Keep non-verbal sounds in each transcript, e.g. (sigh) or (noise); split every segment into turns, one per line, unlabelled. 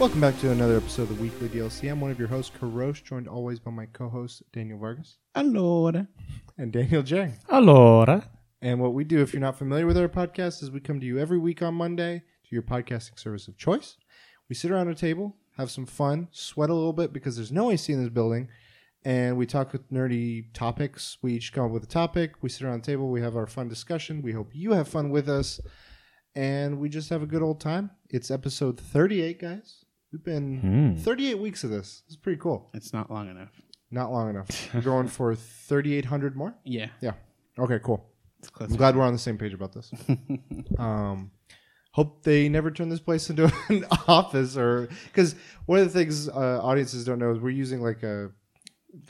Welcome back to another episode of the Weekly DLC. I'm one of your hosts, Karosh, joined always by my co-host Daniel Vargas
Allora.
and Daniel Jang.
Allora.
And what we do, if you're not familiar with our podcast, is we come to you every week on Monday to your podcasting service of choice. We sit around a table, have some fun, sweat a little bit because there's no AC in this building, and we talk with nerdy topics. We each come up with a topic. We sit around the table. We have our fun discussion. We hope you have fun with us, and we just have a good old time. It's episode 38, guys. We've been
Hmm.
38 weeks of this. It's pretty cool.
It's not long enough.
Not long enough. (laughs) We're going for 3,800 more.
Yeah.
Yeah. Okay. Cool. I'm glad we're on the same page about this. (laughs) um, hope they never turn this place into (laughs) an office, or because one of the things uh, audiences don't know is we're using like a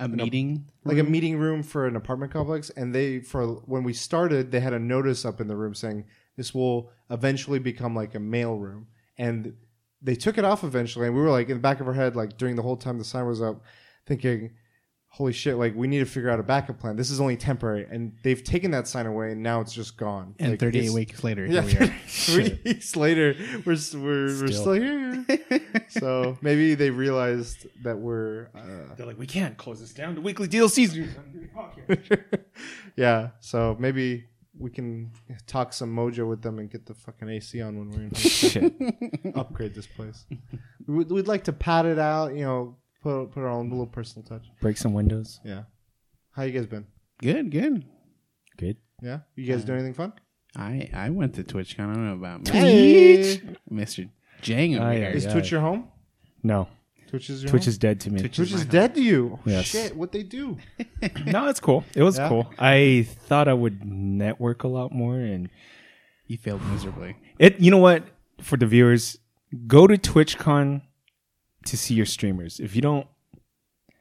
a meeting.
like a meeting room for an apartment complex, and they for when we started, they had a notice up in the room saying this will eventually become like a mail room, and they took it off eventually, and we were like in the back of our head, like during the whole time the sign was up, thinking. Holy shit! Like we need to figure out a backup plan. This is only temporary, and they've taken that sign away, and now it's just gone.
and
Like,
38 weeks later,
yeah,
here we are. (laughs)
three weeks later, we're we're, we're
Still.
still here. (laughs) so maybe they realized that we're, uh,
They're like, we can't close this down. The weekly DLC's. (laughs)
yeah. So maybe we can talk some mojo with them and get the fucking AC on when we're in here.
Shit. (laughs)
upgrade this place. We'd, we'd like to pad it out, you know, put put our own little personal touch.
Break some windows.
Yeah. How you guys been?
Good, good.
Good.
Yeah. You guys do uh, anything fun?
I I went to TwitchCon. I don't know about
Hey.
Mr. Jang over
Aye,
here.
aye,
Is
Yeah.
Twitch your home?
No.
Twitch is your
Twitch
home?
is dead to me.
Twitch
Twitch
my
is dead to you.
Yes.
Shit, what they do? (laughs)
no, it's cool. It was
Yeah?
cool. I thought I would network a lot more and
You failed miserably.
it you know what? For the viewers, go to TwitchCon to see your streamers. If you don't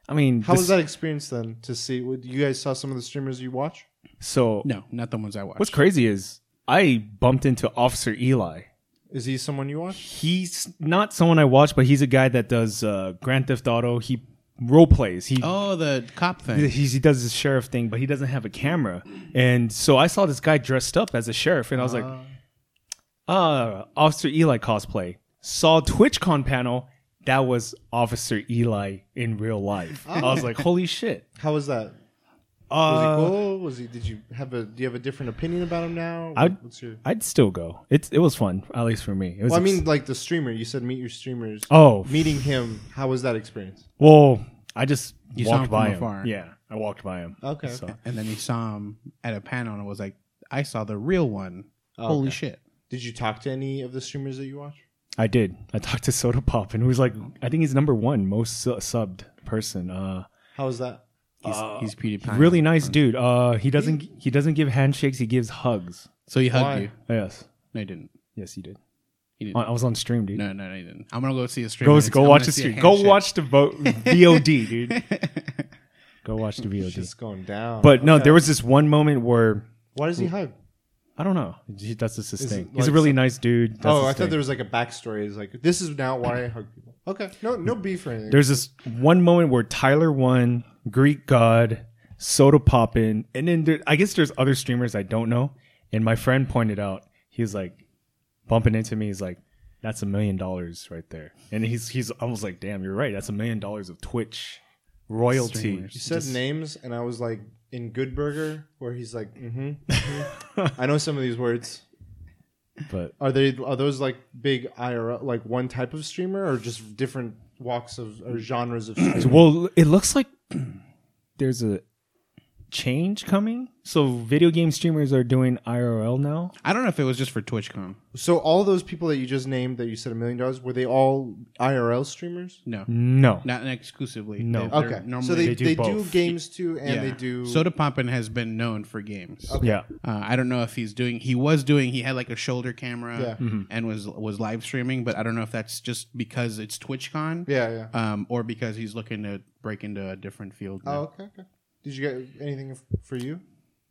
I mean
How
this-
was that experience then to see? what- You guys saw some of the streamers you watch?
So
No, not the ones I watched.
what's crazy is I bumped into Officer Eli.
Is he someone you watch?
He's not someone I watch, but he's a guy that does uh, Grand Theft Auto. He role plays. He
Oh, the cop thing.
he's, he does his sheriff thing, but he doesn't have a camera. And so I saw this guy dressed up as a sheriff, and I was like, "Ah, Officer Eli cosplay." Saw TwitchCon panel. That was Officer Eli in real life. I was (laughs) like, "Holy shit!"
How was that? Was
Uh,
he cool? Was he? Did you have a? Do you have a different opinion about him now?
I'd-
What's your?
I'd still go. It's it was fun, at least for me. It was
Well, I
ex-
mean, like the streamer. You said meet your streamers.
oh,
Meeting him. How was that experience?
well, I just
You saw
walked
him
by him.
afar.
Yeah, I walked by him.
Okay.
So-
and then he saw him at a panel and was like, I saw the real one.
Oh,
Holy
okay.
shit.
Did you talk to any of the streamers that you watch?
I did. I talked to (laughs) Soda Pop, and he was like, I think he's number one most su- subbed person. Uh,
How was that?
He's, he's PewDiePie.
really nice dude. Uh, he doesn't he doesn't give handshakes. He gives hugs.
So he hugged
Why?
you.
Yes,
No, he didn't.
yes, he did.
He didn't.
I I was on stream, dude.
No, no, no, he didn't. I'm gonna go see a stream.
Go (laughs) (laughs) go watch the stream. Go watch the vo- VOD, dude. Go watch the VOD.
Just going down.
But no,
Okay.
there was this one moment where
Why does he hug?
I don't know. He, that's just his
Is
thing.
it
He's a really
some-
nice dude. That's
oh,
his
I thought
thing.
there was like a backstory. He's like this is now why I hug people. Okay, no, no beef or anything.
There's this one moment where Tyler1, Greek God, Sodapoppin, and then there, I guess there's other streamers I don't know. And my friend pointed out, he's like bumping into me. He's like, "That's a million dollars right there." And he's he's was like, "Damn, you're right. That's a million dollars of Twitch royalty."
Streamers.
You said
Just-
names, and I was like in Good Burger, where he's like, mm-hmm. (laughs) I know some of these words.
but
Are they? Are those like big IRL, like one type of streamer, or just different walks of or mm. genres of? (clears throat)
well, it looks like (clears throat) there's a change coming. So video game streamers are doing IRL now.
I don't know if it was just for TwitchCon.
so all those people that you just named, that you said a million dollars, were they all IRL streamers?
No,
No.
not exclusively.
No.
They're- they're
Okay,
Normally,
so they
They
they
do
do,
both.
games too, and
yeah.
they do.
Soda Poppin has been known for games.
Yeah.
Uh, I don't know if he's doing. He was doing. He had like a shoulder camera
Yeah.
Mm-hmm.
and was was live streaming, but I don't know if that's just because it's TwitchCon,
yeah, yeah.
um, or because he's looking to break into a different field.
Oh, okay, okay. Did you get anything for you,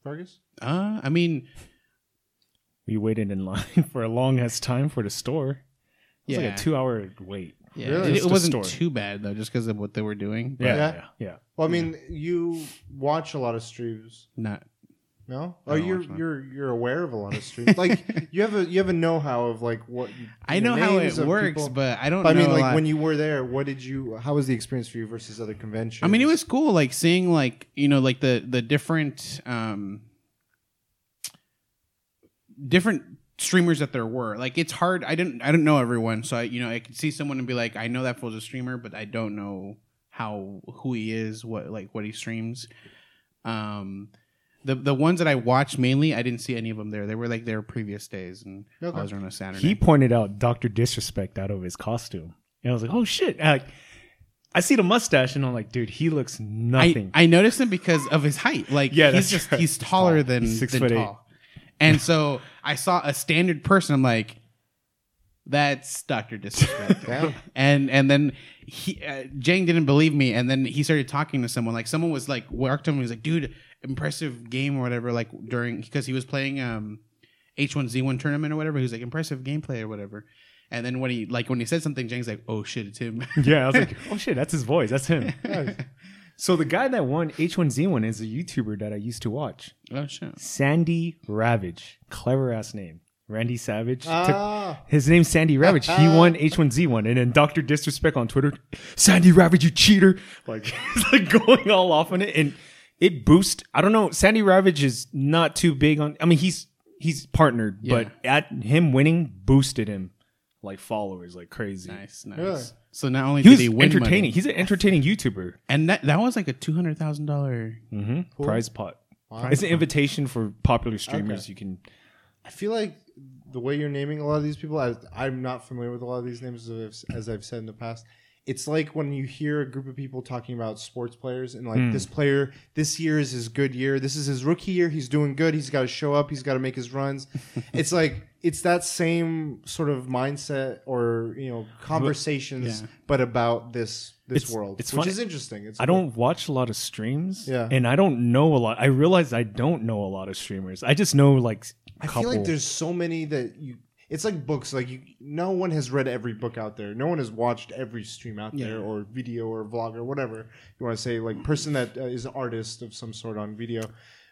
Vargas?
Uh, I mean,
We waited in line (laughs) for a long ass time for the store. It was
yeah,
like a two hour wait.
yeah.
Really?
It, it wasn't
store.
too bad though, just because of what they were doing.
Yeah,
Yeah.
yeah, yeah.
Well, I mean, you watch a lot of streams.
not
No, oh,
don't
you're you're you're aware of a lot of (laughs) streams. like you have a you have a know how of like what you,
I know how
names
it
of
works,
people.
but I don't.
But I
know
mean,
a
like
lot.
when you were there, what did you? How was the experience for you versus other conventions?
I mean, it was cool, like seeing like you know, like the the different um different streamers that there were. Like it's hard. I didn't I didn't know everyone, so I you know I could see someone and be like, I know that fool's a streamer, but I don't know how who he is, what like what he streams. Um, the the ones that I watched mainly, I didn't see any of them there. They were like their previous days, and
Okay.
I was on a Saturday.
He pointed out Doctor Disrespect out of his costume, and I was like, "Oh shit!" Like, I see the mustache, and I'm like, "Dude, he looks nothing."
I, I noticed him because of his height. Like
Yeah,
he's just
right.
he's taller
Tall.
than,
He's six
than
foot eight.
tall. And so I saw a standard person. I'm like, that's Doctor Disrespect. (laughs)
Damn.
and and then he uh, Jang didn't believe me, and then he started talking to someone. Like someone was like worked to him. He was like, dude, impressive game or whatever. Like during because he was playing um H1Z1 tournament or whatever. He was like impressive gameplay or whatever. And then when he like when he said something, Jang's like, oh shit, it's him. (laughs)
yeah, I was like, (laughs) "Oh shit, that's his voice. That's him." So the guy that won H1Z1 is a YouTuber that I used to watch,
oh shit.
Sandy Ravage. Clever ass name, Randy Savage. took-
Ah,
His name's Sandy Ravage. He won H1Z1. And then Dr. Disrespect on Twitter, Sandy Ravage, you cheater. Like, (laughs) he's like going all off on it. And it boosts. I don't know. Sandy Ravage is not too big on, I mean, he's, he's partnered, but at him winning boosted him like followers like crazy.
Nice, nice.
Really?
So not only
He was
did he win
entertaining.
money,
He's an entertaining YouTuber.
and that that was like a two hundred thousand dollar.
Mm-hmm. Prize pot.
Wow.
It's an invitation for popular streamers.
Okay.
You can.
I feel like the way you're naming a lot of these people, I, I'm not familiar with a lot of these names as I've, as I've said in the past. It's like when you hear a group of people talking about sports players and like hmm. this player, this year is his good year. This is his rookie year. He's doing good. He's got to show up. He's got to make his runs. (laughs) it's like it's that same sort of mindset or you know conversations,
Yeah.
but about this this
It's-
world,
it's
which
funny.
is interesting. It's
I don't watch a lot of streams.
Yeah.
And I don't know a lot. I realize I don't know a lot of streamers. I just know like
I feel like there's so many that you. It's like books. Like you, no one has read every book out there. No one has watched every stream out there, or video, or vlog, or whatever you want to say. Like person that uh, is an artist of some sort on video,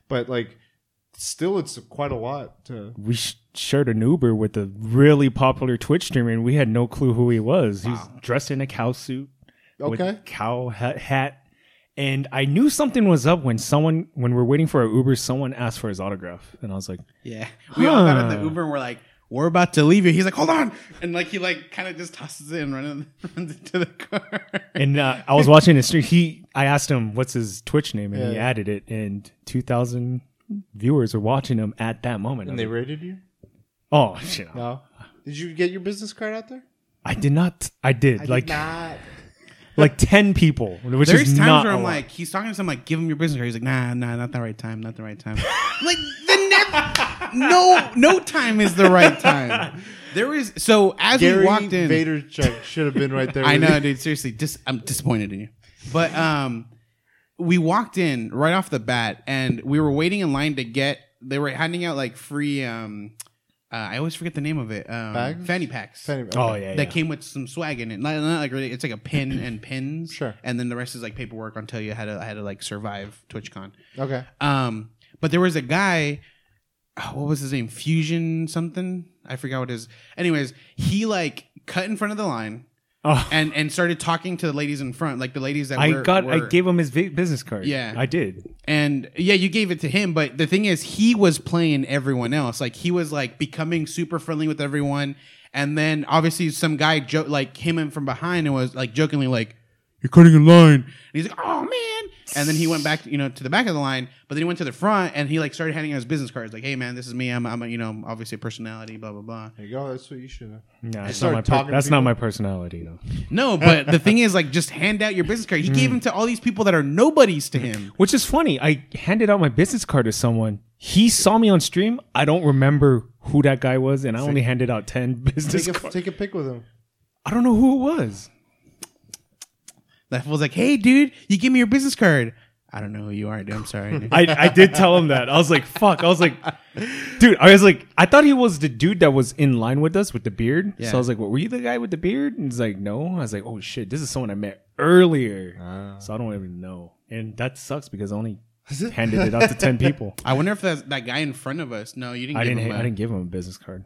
but like still, it's quite a lot to.
we sh- shared an Uber with a really popular Twitch streamer, and we had no clue who he was. He was dressed in a cow suit,
Okay.
a cow ha- hat, and I knew something was up when someone, when we're waiting for our Uber, someone asked for his autograph, and I was like,
Yeah, we all got in the Uber and we're like, we're about to leave you. He's like, hold on, and like he like kind of just tosses it and runs, (laughs) runs into the car.
and uh, (laughs) I was watching the stream. He, I asked him what's his Twitch name, and he
Yeah.
added it, and two thousand viewers were watching him at that moment.
And
was
they
like,
rated you?
oh (laughs) shit!
No. Did you get your business card out there?
I did not. I did
I
like
did not.
Like ten people, which
There's
is
times
not
where I'm like, he's talking to someone like, give him your business card. He's like, nah, nah, not the right time, not the right time. like the never, no, no time is the right time. There is so as
Gary
we walked in,
Vaynerchuk should have been right there. (laughs)
I know,
you.
dude. Seriously, dis- I'm disappointed in you. But um, we walked in right off the bat, and we were waiting in line to get. They were handing out like free. Um, uh, I always forget the name of it. Um,
Bags?
fanny packs.
Anyway,
oh yeah,
That
yeah.
came with some swag in it. Not, not like really. It's like a pin (clears throat) and pins.
Sure.
And then the rest is like paperwork on tell you how to how to like survive TwitchCon.
Okay.
Um, but there was a guy. oh, what was his name? Fusion something. I forgot what his. Anyways, he like cut in front of the line
Oh,
and and started talking to the ladies in front, like the ladies that
I
were,
got. I
were-
gave him his vi- business card.
Yeah.
I did.
and yeah, you gave it to him. But the thing is, he was playing everyone else. Like he was like becoming super friendly with everyone, and then obviously some guy jo- like came in from behind and was like jokingly like, "You're cutting in line," and he's like, "Oh man." And then he went back, you know, to the back of the line, but then he went to the front and he like started handing out his business cards, like, "Hey man, this is me. I'm, I'm, a, you know, obviously a personality, blah blah blah."
There you go. That's what you should have.
No, that's, not my, per-
talking to
that's not
people.
my personality though.
No, but the thing is, like, just hand out your business card. He gave him to all these people that are nobodies to him.
Which is funny. I handed out my business card to someone. He saw me on stream. I don't remember who that guy was, and I only handed out ten business
Take a,
cards.
take a pic with him.
I don't know who it was.
That fool's like, "Hey, dude, you give me your business card." I don't know who you are, dude. I'm sorry. dude. (laughs)
I, I did tell him that. I was like, fuck. I was like, dude, I was like, I thought he was the dude that was in line with us with the beard.
Yeah.
So I was like, well, were you the guy with the beard? And he's like, no. I was like, oh shit, this is someone I met earlier.
Ah.
So I don't even know. And that sucks because I only handed it out to ten people. (laughs)
I wonder if that's that guy in front of us. No, you didn't.
I
give
didn't.
him
I
a-
didn't give him a business card.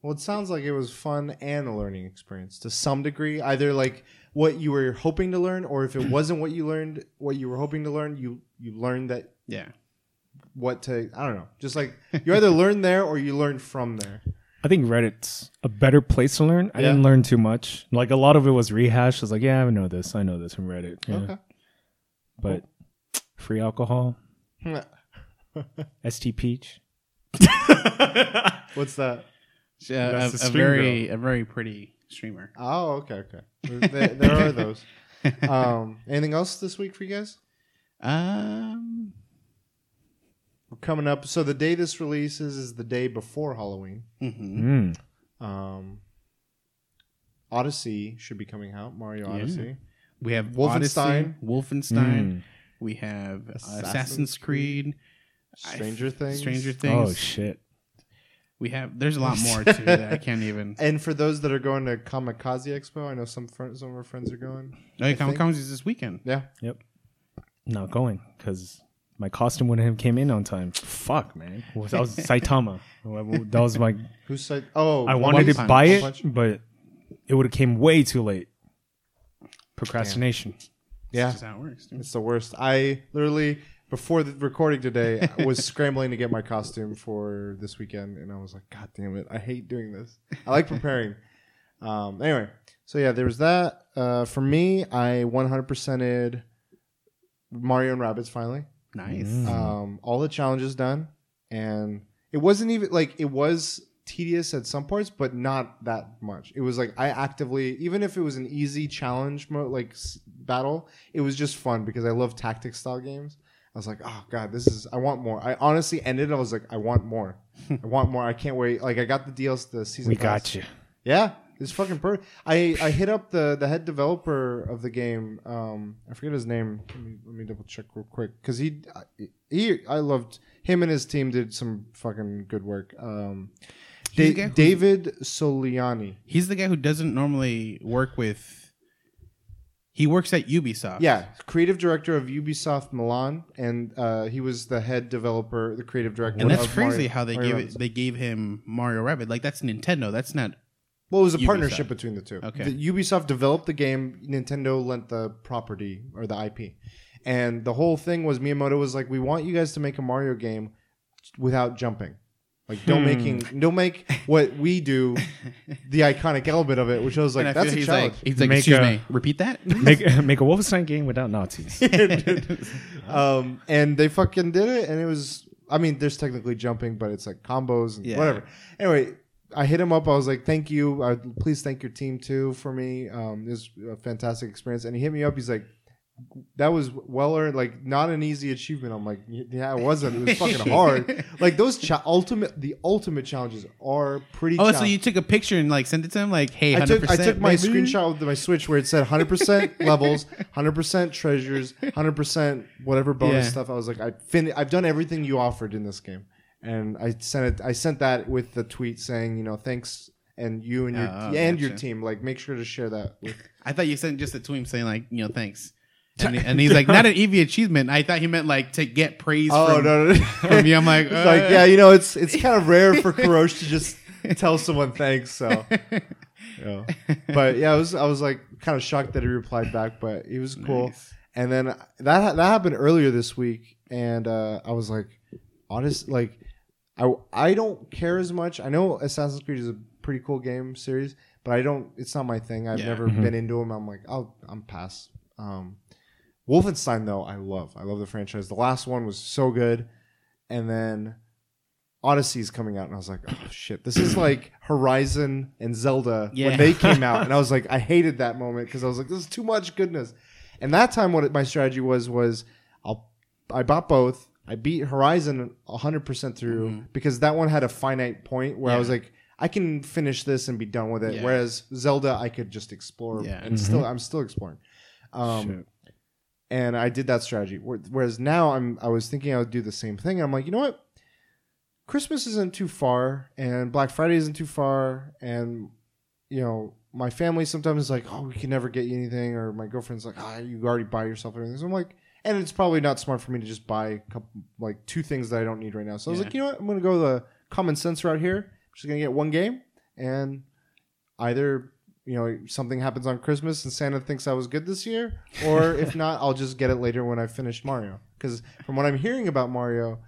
Well, it sounds like it was fun and a learning experience to some degree. Either like what you were hoping to learn, or if it wasn't what you learned, what you were hoping to learn, you you learned that
Yeah.
what to. I don't know. Just like you either (laughs) learn there or you learn from there.
I think Reddit's a better place to learn. I
Yeah.
didn't learn too much. Like a lot of it was rehashed. I was like, yeah, I know this. I know this from Reddit. Yeah.
Okay.
But free alcohol, (laughs) ST Peach.
What's that?
Yeah, a, a
stream
very a very pretty streamer.
Oh, okay, okay. There, there are those. (laughs) Um, anything else this week for you guys?
Um.
We're coming up. So the day this releases is the day before Halloween.
mhm.
Mm.
Um, Odyssey should be coming out. Mario
Yeah.
Odyssey.
We have
Wolfenstein.
Odyssey, Wolfenstein.
Mm.
We have
Assassin's
Assassin's, Creed. I-
Stranger Things.
Stranger Things.
Oh shit!
We have. There's a lot more too that I can't (laughs) even.
And for those that are going to Comikaze Expo, I know some fr- some of our friends are going.
Oh, yeah, Comic
think-
is this weekend.
Yeah. Yep.
Not going because my costume wouldn't have came in on time. Fuck, man. That was Saitama. That was my. (laughs)
Who said? Oh,
I wanted to
Punch.
buy it,
Punch?
but it would have came way too late. Procrastination.
Yeah,
That's just how it works. dude.
it's the worst. I literally before the recording today I was (laughs) scrambling to get my costume for this weekend, and I was like, God damn it, I hate doing this. I like preparing. um, anyway, so yeah, there was that. Uh, for me, I 100%ed Mario and Rabbids finally.
Nice.
Mm.
um, all the challenges done, and it wasn't even like it was tedious at some parts, but not that much. It was like I actively, even if it was an easy challenge mo- like s- battle, it was just fun because I love tactic style games. I was like, oh god, this is I want more. I honestly ended. I was like, I want more. I want more. I can't wait. Like I got the deals, the season.
We
pass.
got you.
Yeah, it's fucking perfect. I I hit up the the head developer of the game. Um, I forget his name. Let me, let me double check real quick because he he I loved him and his team did some fucking good work. Um, Da- David Soliani.
He's the guy who doesn't normally work with. He works at Ubisoft.
Yeah, creative director of Ubisoft Milan, and uh, he was the head developer, the creative director.
and that's crazy
Mario-
how they
Mario
gave it. They gave him Mario Rabbid. Like that's Nintendo. That's not.
Well, it was a
Ubisoft.
partnership between the two.
Okay.
The Ubisoft developed the game, Nintendo lent the property or the IP. And the whole thing was Miyamoto was like, "We want you guys to make a Mario game without jumping. Like don't
Hmm.
making don't make what we do the (laughs) iconic element of it, which I was like,
I
that's a
he's
challenge.
like, he's like,
Make
excuse
a-
me, repeat that.
Make (laughs) make a Wolfenstein game without Nazis. (laughs)
um, and they fucking did it, and it was. I mean, there's technically jumping, but it's like combos and
Yeah.
whatever. Anyway, I hit him up. I was like, "Thank you. Uh, please thank your team too for me. Um, it was a fantastic experience." And he hit me up. He's like, "That was well earned. Like, not an easy achievement." I'm like, "Yeah, it wasn't. It was (laughs) fucking hard. Like those cha- ultimate, the ultimate challenges are pretty.
oh, so you took a picture and like sent it to him, like, hey,
I
hundred
took I
percent.
took my screenshot with my Switch where it said 100% (laughs) levels, 100% treasures, 100% whatever bonus
Yeah.
stuff. I was like, I fin- I've done everything you offered in this game, and I sent it. I sent that with the tweet saying, you know, thanks, and you and your
Oh, oh
and your team, like, make sure to share that. With,
I thought you sent just a tweet saying like, you know, thanks. And, he- and he's like, not an EV achievement. I thought he meant like to get praise.
oh
from,
no, no, no.
from you. I'm like, (laughs)
it's like
uh,
yeah, you know, it's it's kind of rare for (laughs) Karosh to just tell someone thanks. So, (laughs) yeah. but yeah, I was I was like kind of shocked that he replied back, but he was cool.
Nice.
And then that that happened earlier this week, and uh, I was like, honest, like I I don't care as much. I know Assassin's Creed is a pretty cool game series, but I don't. It's not my thing. I've
Yeah.
never been into them. I'm like, I'll I'm past. Um, Wolfenstein though, I love. I love the franchise. The last one was so good, and then Odyssey's coming out, and I was like, oh shit, this is (clears throat) like Horizon and Zelda
Yeah.
when they came out, and I was (laughs) like, I hated that moment because I was like, this is too much goodness. And that time, what my strategy was was I'll I bought both. I beat Horizon 100% through because that one had a finite point where I
Mm-hmm.
Was like, I can finish this and be done with it.
Yeah.
Whereas Zelda, I could just explore
Yeah.
and still, I'm still exploring. Um. And I did that strategy. Whereas now, I'm I was thinking I would do the same thing. I'm like, you know what? Christmas isn't too far, and Black Friday isn't too far, and you know, my family sometimes is like, oh, we can never get you anything, or my girlfriend's like, ah, you already buy yourself everything. So I'm like, and it's probably not smart for me to just buy a couple, like two things that I don't need right now. So I was like, you know what, I'm gonna go the common sense route here. I'm just gonna get one game, and either you know something happens on Christmas and Santa thinks I was good this year, or if (laughs) not, I'll just get it later when I finish Mario. Because from what I'm hearing about Mario,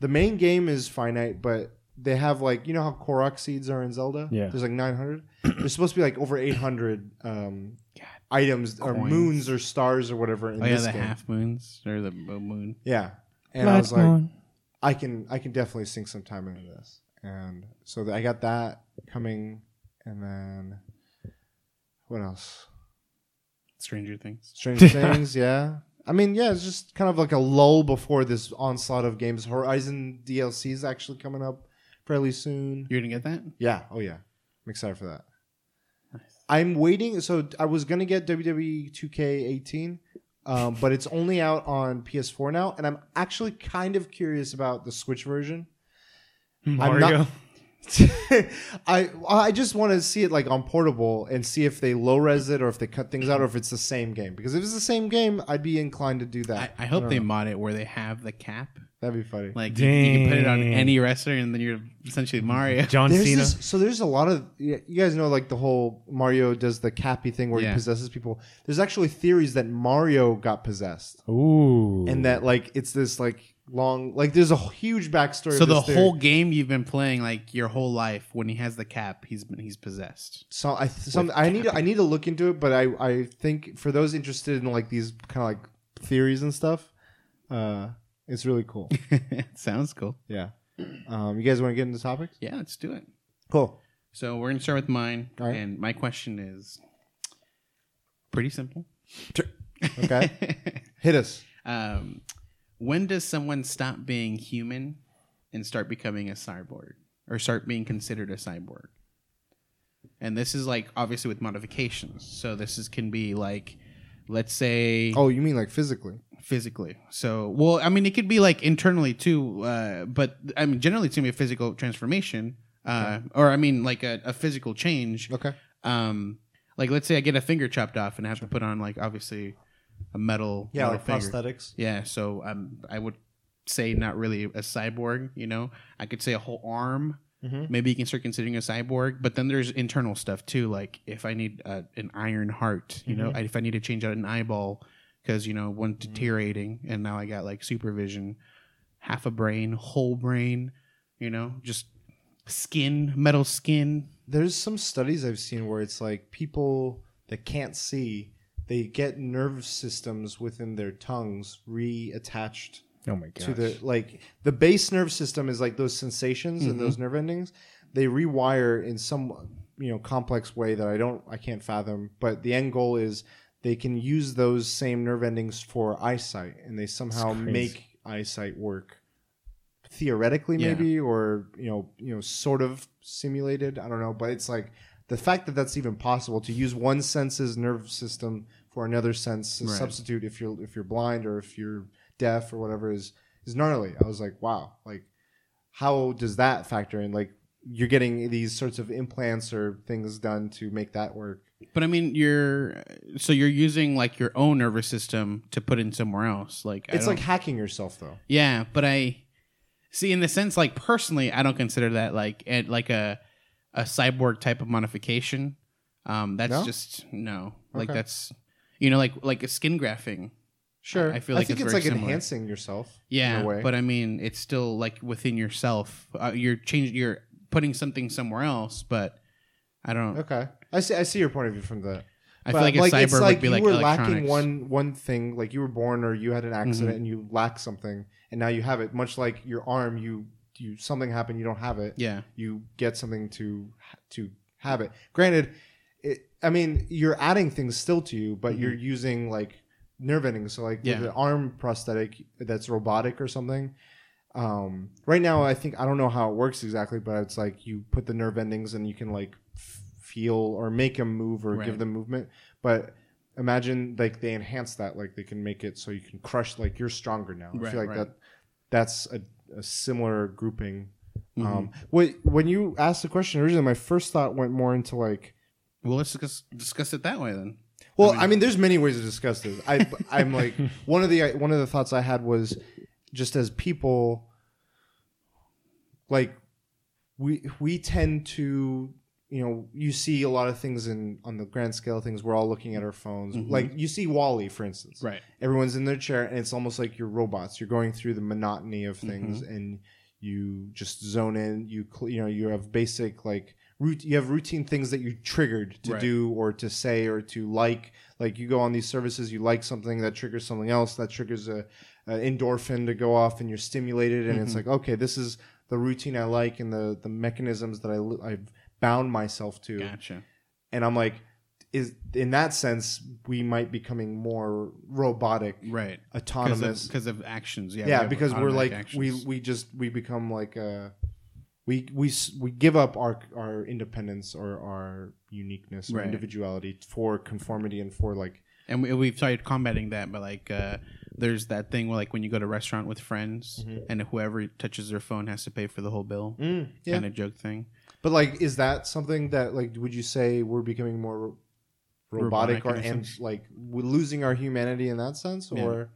the main game is finite, but they have like you know how Korok seeds are in Zelda.
Yeah.
there's like 900. There's supposed to be like over 800 um, items or moons or stars or whatever in
Oh yeah,
this
the
game.
half moons or the moon.
Yeah, and I was like, I can I can definitely sink some time into this, and so I got that coming, and then what else?
Stranger Things.
Stranger (laughs) Things, yeah. I mean, yeah, it's just kind of like a lull before this onslaught of games. Horizon DLC is actually coming up fairly soon.
You're gonna get that?
Yeah, oh yeah, I'm excited for that. Nice. I'm waiting. So I was gonna get WWE 2K18, um, but it's only out on PS4 now, and I'm actually kind of curious about the Switch version. (laughs)
Mario.
not- (laughs) I I just want to see it like on portable and see if they low res it or if they cut things out or if it's the same game. Because if it's the same game, I'd be inclined to do that.
I hope
don't
they
know.
mod it where they have the cap.
That'd be funny.
Like you, you can put it on
Dang.
any wrestler, and then you're essentially Mario. (laughs)
John
There's
Cena.
this, so there's a lot of you guys know like the whole Mario does the cappy thing where
Yeah.
he possesses people. There's actually theories that Mario got possessed
Ooh.
and that like it's this like long like there's a huge backstory.
So
of
the
this theory.
whole game you've been playing, like your whole life, when he has the cap, he's been he's possessed.
So I some I need to, I need to look into it, but I I think for those interested in like these kind of like theories and stuff, uh, it's really cool. (laughs)
Sounds cool.
yeah. Um, you guys want to get into topics?
Yeah, let's do it.
Cool.
So we're gonna start with mine,
All right.
and my question is pretty simple.
Okay. (laughs) Hit us.
um, when does someone stop being human and start becoming a cyborg, or start being considered a cyborg? And this is like obviously with modifications. So this is can be like, let's say,
Oh, you mean like physically?
physically. So, well, I mean, it could be like internally too, uh, but I mean, generally it's gonna be a physical transformation, uh, or I mean, like a, a physical change.
Okay.
Um, like let's say I get a finger chopped off and I have to put on like obviously a metal,
Yeah,
metal
like prosthetics.
Yeah, so um, I would say not really a cyborg. You know, I could say a whole arm.
Mhm.
Maybe you can start considering a cyborg, but then there's internal stuff too. Like if I need uh, an iron heart, you know, if I need to change out an eyeball because you know one deteriorating, and now I got like supervision, half a brain, whole brain, you know, just skin, metal skin.
There's some studies I've seen where it's like people that can't see, they get nerve systems within their tongues reattached
oh my god.
to the like the base nerve system is like those sensations and those nerve endings they rewire in some you know complex way that i don't i can't fathom but the end goal is they can use those same nerve endings for eyesight and they somehow make eyesight work theoretically
Yeah.
maybe or you know you know sort of simulated i don't know but it's like the fact that that's even possible to use one sense's nerve system for another sense
Right.
substitute if you're if you're blind or if you're deaf or whatever is is gnarly. I was like, wow, like how does that factor in? Like you're getting these sorts of implants or things done to make that work.
But I mean, you're so you're using like your own nervous system to put in somewhere else. Like I
It's like hacking yourself though.
yeah, but I see in the sense like personally, I don't consider that like it, like a a cyborg type of modification. Um, that's
No?
just no, like
Okay.
that's you know like like a skin grafting.
Sure.
I feel like
think
it's
it's,
very
like
similar.
enhancing yourself.
Yeah,
in a way.
but I mean, it's still like within yourself. Uh, you're changing, you're putting something somewhere else. But I don't.
okay. I see. I see your point of view from that.
I feel like a
it's
cyber would be
you
like
were
electronics.
lacking one one thing, like you were born or you had an accident
Mm-hmm.
and you lack something, and now you have it. Much like your arm, you you something happened, you don't have it.
Yeah,
you get something to to have it. Granted, it, I mean you're adding things still to you, but you're using like nerve endings. So like
Mm-hmm. Yeah.
with an arm prosthetic that's robotic or something. Um, right now, I think I don't know how it works exactly, but it's like you put the nerve endings and you can like f- feel or make them move or
Right.
give them movement. But imagine like they enhance that, like they can make it so you can crush. Like you're stronger now. I feel like
right.
that that's a, a similar grouping.
Mm-hmm.
Um, wait, when you asked the question originally, my first thought went more into like,
well, let's discuss, discuss it that way then.
Well, I mean, there's many ways to discuss this. I, (laughs) I'm like one of the one of the thoughts I had was just as people, like we we tend to you know you see a lot of things in on the grand scale of things we're all looking at our phones. Mm-hmm. Like you see WALL-E for instance.
Right.
everyone's in their chair and it's almost like you're robots. You're going through the monotony of mm-hmm. things and you just zone in. You you know you have basic like root you have routine things that you triggered to
Right.
do or to say or to like. Like you go on these services you like something that triggers something else that triggers a, a endorphin to go off and you're stimulated and it's mm-hmm. like okay this is the routine i like and the the mechanisms that i i've bound myself to
Gotcha.
and i'm like is in that sense we might be becoming more robotic
Right.
autonomous
Because of, actions. Yeah.
yeah
have
because we're like
automatic
we we just we become like uh we we we give up our our independence or our uniqueness or
Right.
individuality for conformity and for like
and we, we've started combating that but like uh there's that thing where like when you go to a restaurant with friends and whoever touches their phone has to pay for the whole bill
yeah
kind of joke thing
but like is that something that like would you say we're becoming more robotic,
Robotic
or and like we're losing our humanity in that sense
Yeah.
or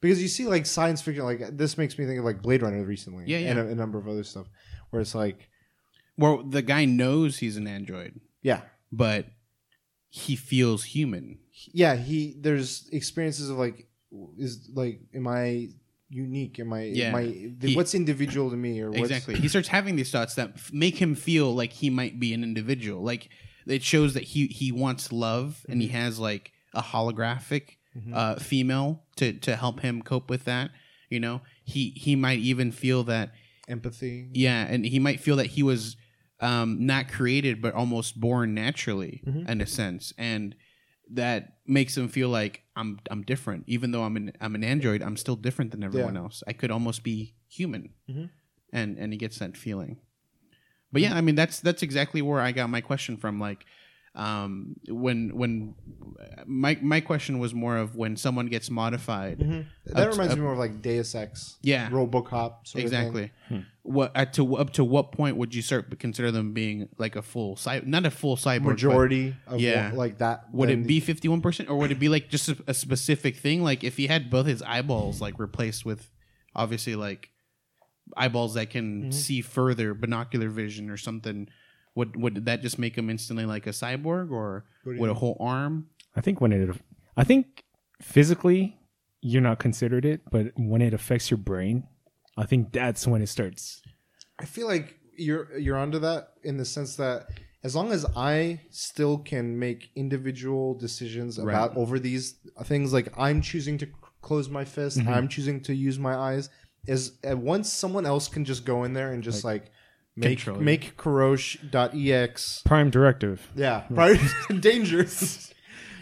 because you see like science fiction like this makes me think of like blade runner recently
Yeah,
and a, a number of other stuff where it's like
well the guy knows he's an android.
Yeah.
But he feels human.
Yeah he there's experiences of like is like am i unique am i
Yeah.
am I,
He-
what's individual to me or
exactly. He starts having these thoughts that f- make him feel like he might be an individual. Like it shows that he he wants love and he
Mm-hmm.
has like a holographic uh female to to help him cope with that you know? He he might even feel that
empathy.
Yeah, and he might feel that he was um, not created, but almost born naturally, in a sense, and that makes him feel like I'm I'm different. Even though I'm an I'm an android, I'm still different than everyone
Yeah.
else. I could almost be human,
Mhm.
and and he gets that feeling. But yeah, I mean that's that's exactly where I got my question from. Like, um, when when my my question was more of when someone gets modified.
that reminds
up-
me more of like deus ex
Yeah.
robocop sort of thing.
exactly. What at to up to what point would you start consider them being like a full cy not a full cyborg but
majority of
Yeah.
what- like that
Would it be fifty one percent or would it be like just a, a specific thing? Like if he had both his eyeballs like replaced with obviously like eyeballs that can
Mm-hmm.
see further, binocular vision or something. Would would that just make him instantly like a cyborg or
What do
would a whole arm?
I think when it, I think physically you're not considered it, but when it affects your brain, I think that's when it starts.
I feel like you're you're onto that in the sense that as long as I still can make individual decisions about over these things, like I'm choosing to c- close my fist,
Mm-hmm.
I'm choosing to use my eyes. Is uh, once someone else can just go in there and just like, make
control you.
make Karosh.ex.
Prime directive.
Yeah, right. (laughs) Danger.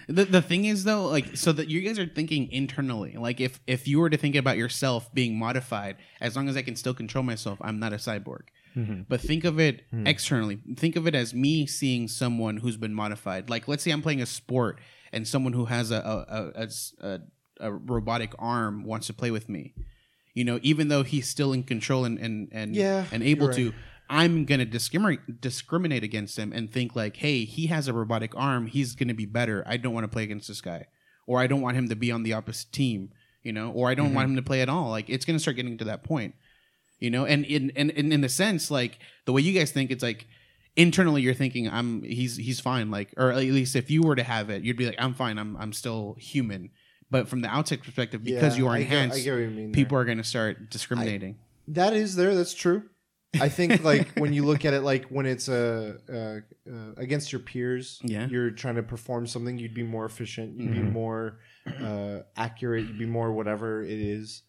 The the thing is though, like so that you guys are thinking internally. Like if if you were to think about yourself being modified, as long as I can still control myself, I'm not a cyborg. Mm-hmm. But think of it mm. externally. Think of it as me seeing someone who's been modified. Like let's say I'm playing a sport and someone who has a a a robotic arm wants to play with me. You know, even though he's still in control and and and,
Yeah,
and able
you're
to, I'm gonna discriminate discriminate against him and think like, hey, he has a robotic arm, he's gonna be better. I don't want to play against this guy, or I don't want him to be on the opposite team, you know, or I don't want mm-hmm. him to play at all. Like it's gonna start getting to that point, you know. And in and in, in the sense, like the way you guys think, it's like internally you're thinking I'm he's he's fine, like or at least if you were to have it, you'd be like I'm fine, I'm I'm still human. But from the outside perspective, because
Yeah,
you are
I get-
enhanced,
I get you mean
people are gonna start discriminating.
That is there. That's true. I think like (laughs) when you look at it, like when it's uh, uh, uh, against your peers,
Yeah.
you're trying to perform something. You'd be more efficient. You'd be more uh, accurate. You'd be more whatever it is.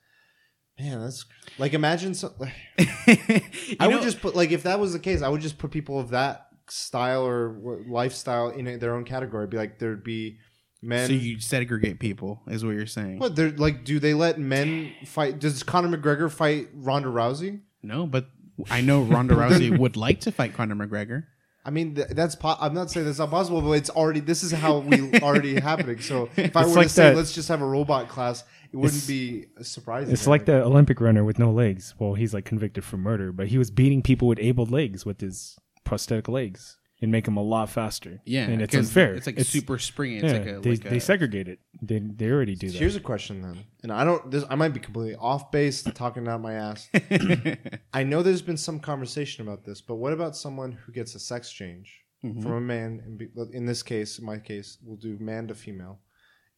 Man, that's like imagine. So, (laughs) I
You
would just put like if that was the case, I would just put people of that style or lifestyle in their own category. Be like there'd be men.
So you segregate people, is what you're saying?
what they're like? Do they let men fight? Does Conor McGregor fight Ronda Rousey?
No, but I know Ronda (laughs) Rousey would like to fight Conor McGregor.
I mean, th- that's. Po- I'm not saying that's not possible, but it's already. This is how we already (laughs) happening. So if I
It's
were
like
to say,
that-
let's just have a robot class, it wouldn't be surprising.
It's like the Olympic runner with no legs. Well, he's like convicted for murder, but he was beating people with able legs with his prosthetic legs. And make them a lot faster.
Yeah,
and it's unfair.
It's like it's, super springy. It's
yeah,
like a
they,
like
they segregate it. They they already do that.
Here's a question then, and I don't. This I might be completely off base, talking out my ass. (laughs) I know there's been some conversation about this, but what about someone who gets a sex change
Mm-hmm.
from a man? And be, in this case, in my case, we'll do man to female,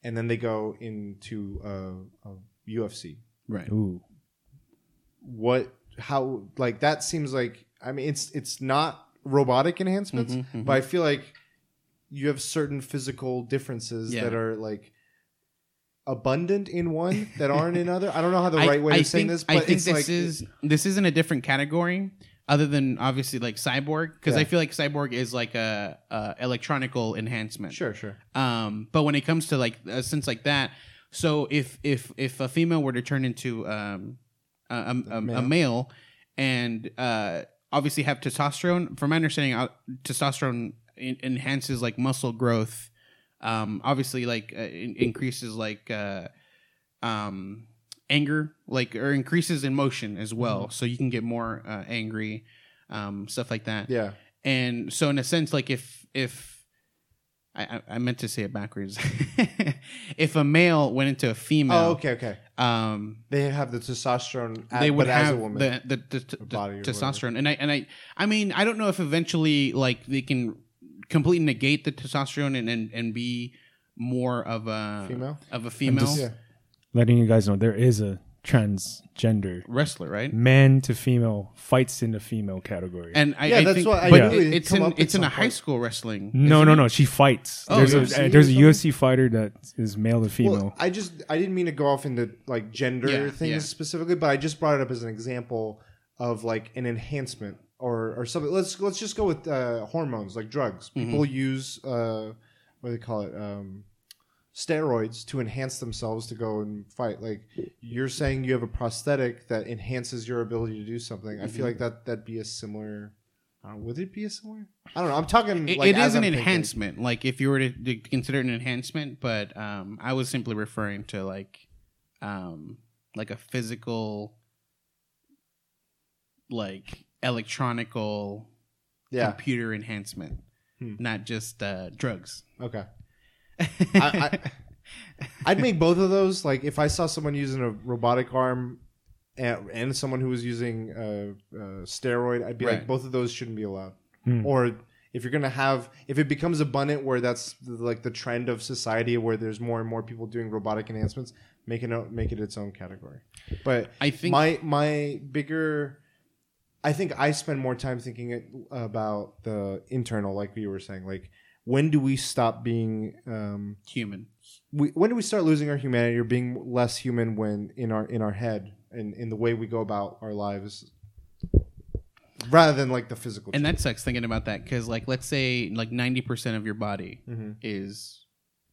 and then they go into uh, a UFC.
right.
Ooh,
What? How? Like that seems like. I mean, it's it's not robotic enhancements,
Mm-hmm,
but I feel like you have certain physical differences
Yeah.
that are like abundant in one that aren't in other. I don't know how the (laughs)
I-
right way
I
of saying this, but
I think
it's
this
like
is this isn't a different category other than obviously like cyborg because I feel like cyborg is like a, a electronical enhancement.
sure, sure.
Um, but when it comes to like a sense like that, so if if if a female were to turn into um a, a, a, a
male.
male and uh obviously have testosterone, from my understanding, uh, testosterone en- enhances like muscle growth. Um, obviously, like uh, in- increases like uh, um anger, like or increases in motion as well. So you can get more uh, angry, um, stuff like that
Yeah,
and so in a sense like if if I, I I meant to say it backwards. (laughs) if a male went into a female,
Oh, okay, okay.
um,
They have the testosterone. At,
they would
but as
have
a woman.
the the, the, the,
body
testosterone, and I and I I mean I don't know if eventually like they can completely negate the testosterone and and, and be more of a
Female?
of a female
just-
yeah.
letting you guys know there is a transgender
wrestler, right?
man to female fights in the female category.
And I,
Yeah,
I
that's
think,
what I
but
knew
it- it's in it's in a high school wrestling.
no,
isn't
no,
it?
no. She fights.
Oh,
there's
UFC
a uh, there's a
something?
UFC fighter that is male to female.
Well, I just I didn't mean to go off into like gender
Yeah,
things
yeah.
specifically, but I just brought it up as an example of like an enhancement or or something. Let's let's just go with uh, hormones like drugs.
Mm-hmm.
People use uh, what do they call it? Um, steroids to enhance themselves to go and fight. Like you're saying, you have a prosthetic that enhances your ability to do something. I
Mm-hmm.
feel like that that'd be a similar. I would it be a similar? I don't know. I'm talking.
It,
like,
it is an
I'm thinking.
enhancement, like if you were to, to consider it an enhancement, but um, I was simply referring to like, um, like a physical, like electronical
Yeah.
computer enhancement,
Hmm.
not just uh, drugs.
Okay. I, I, I'd make both of those. Like if I saw someone using a robotic arm and, and someone who was using a, a steroid, I'd be like, both of those shouldn't be allowed.
Hmm.
Or if you're gonna have, if it becomes abundant where that's like the trend of society, where there's more and more people doing robotic enhancements, make it o- make it its own category. But
I think
my my bigger i think i spend more time thinking it- about the internal like we were saying like when do we stop being um
human.
we, when do we start losing our humanity or being less human when in our in our head and in the way we go about our lives rather than like the physical
And that sucks thinking about that because, like, let's say like ninety percent of your body
Mhm.
is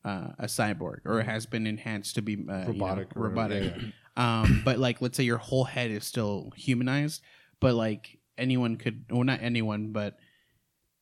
uh, a cyborg or has been enhanced to be uh, you know,
Robotic
robotic.
Yeah, (clears throat)
Um, but like, let's say your whole head is still humanized, but like anyone could, well, not anyone, but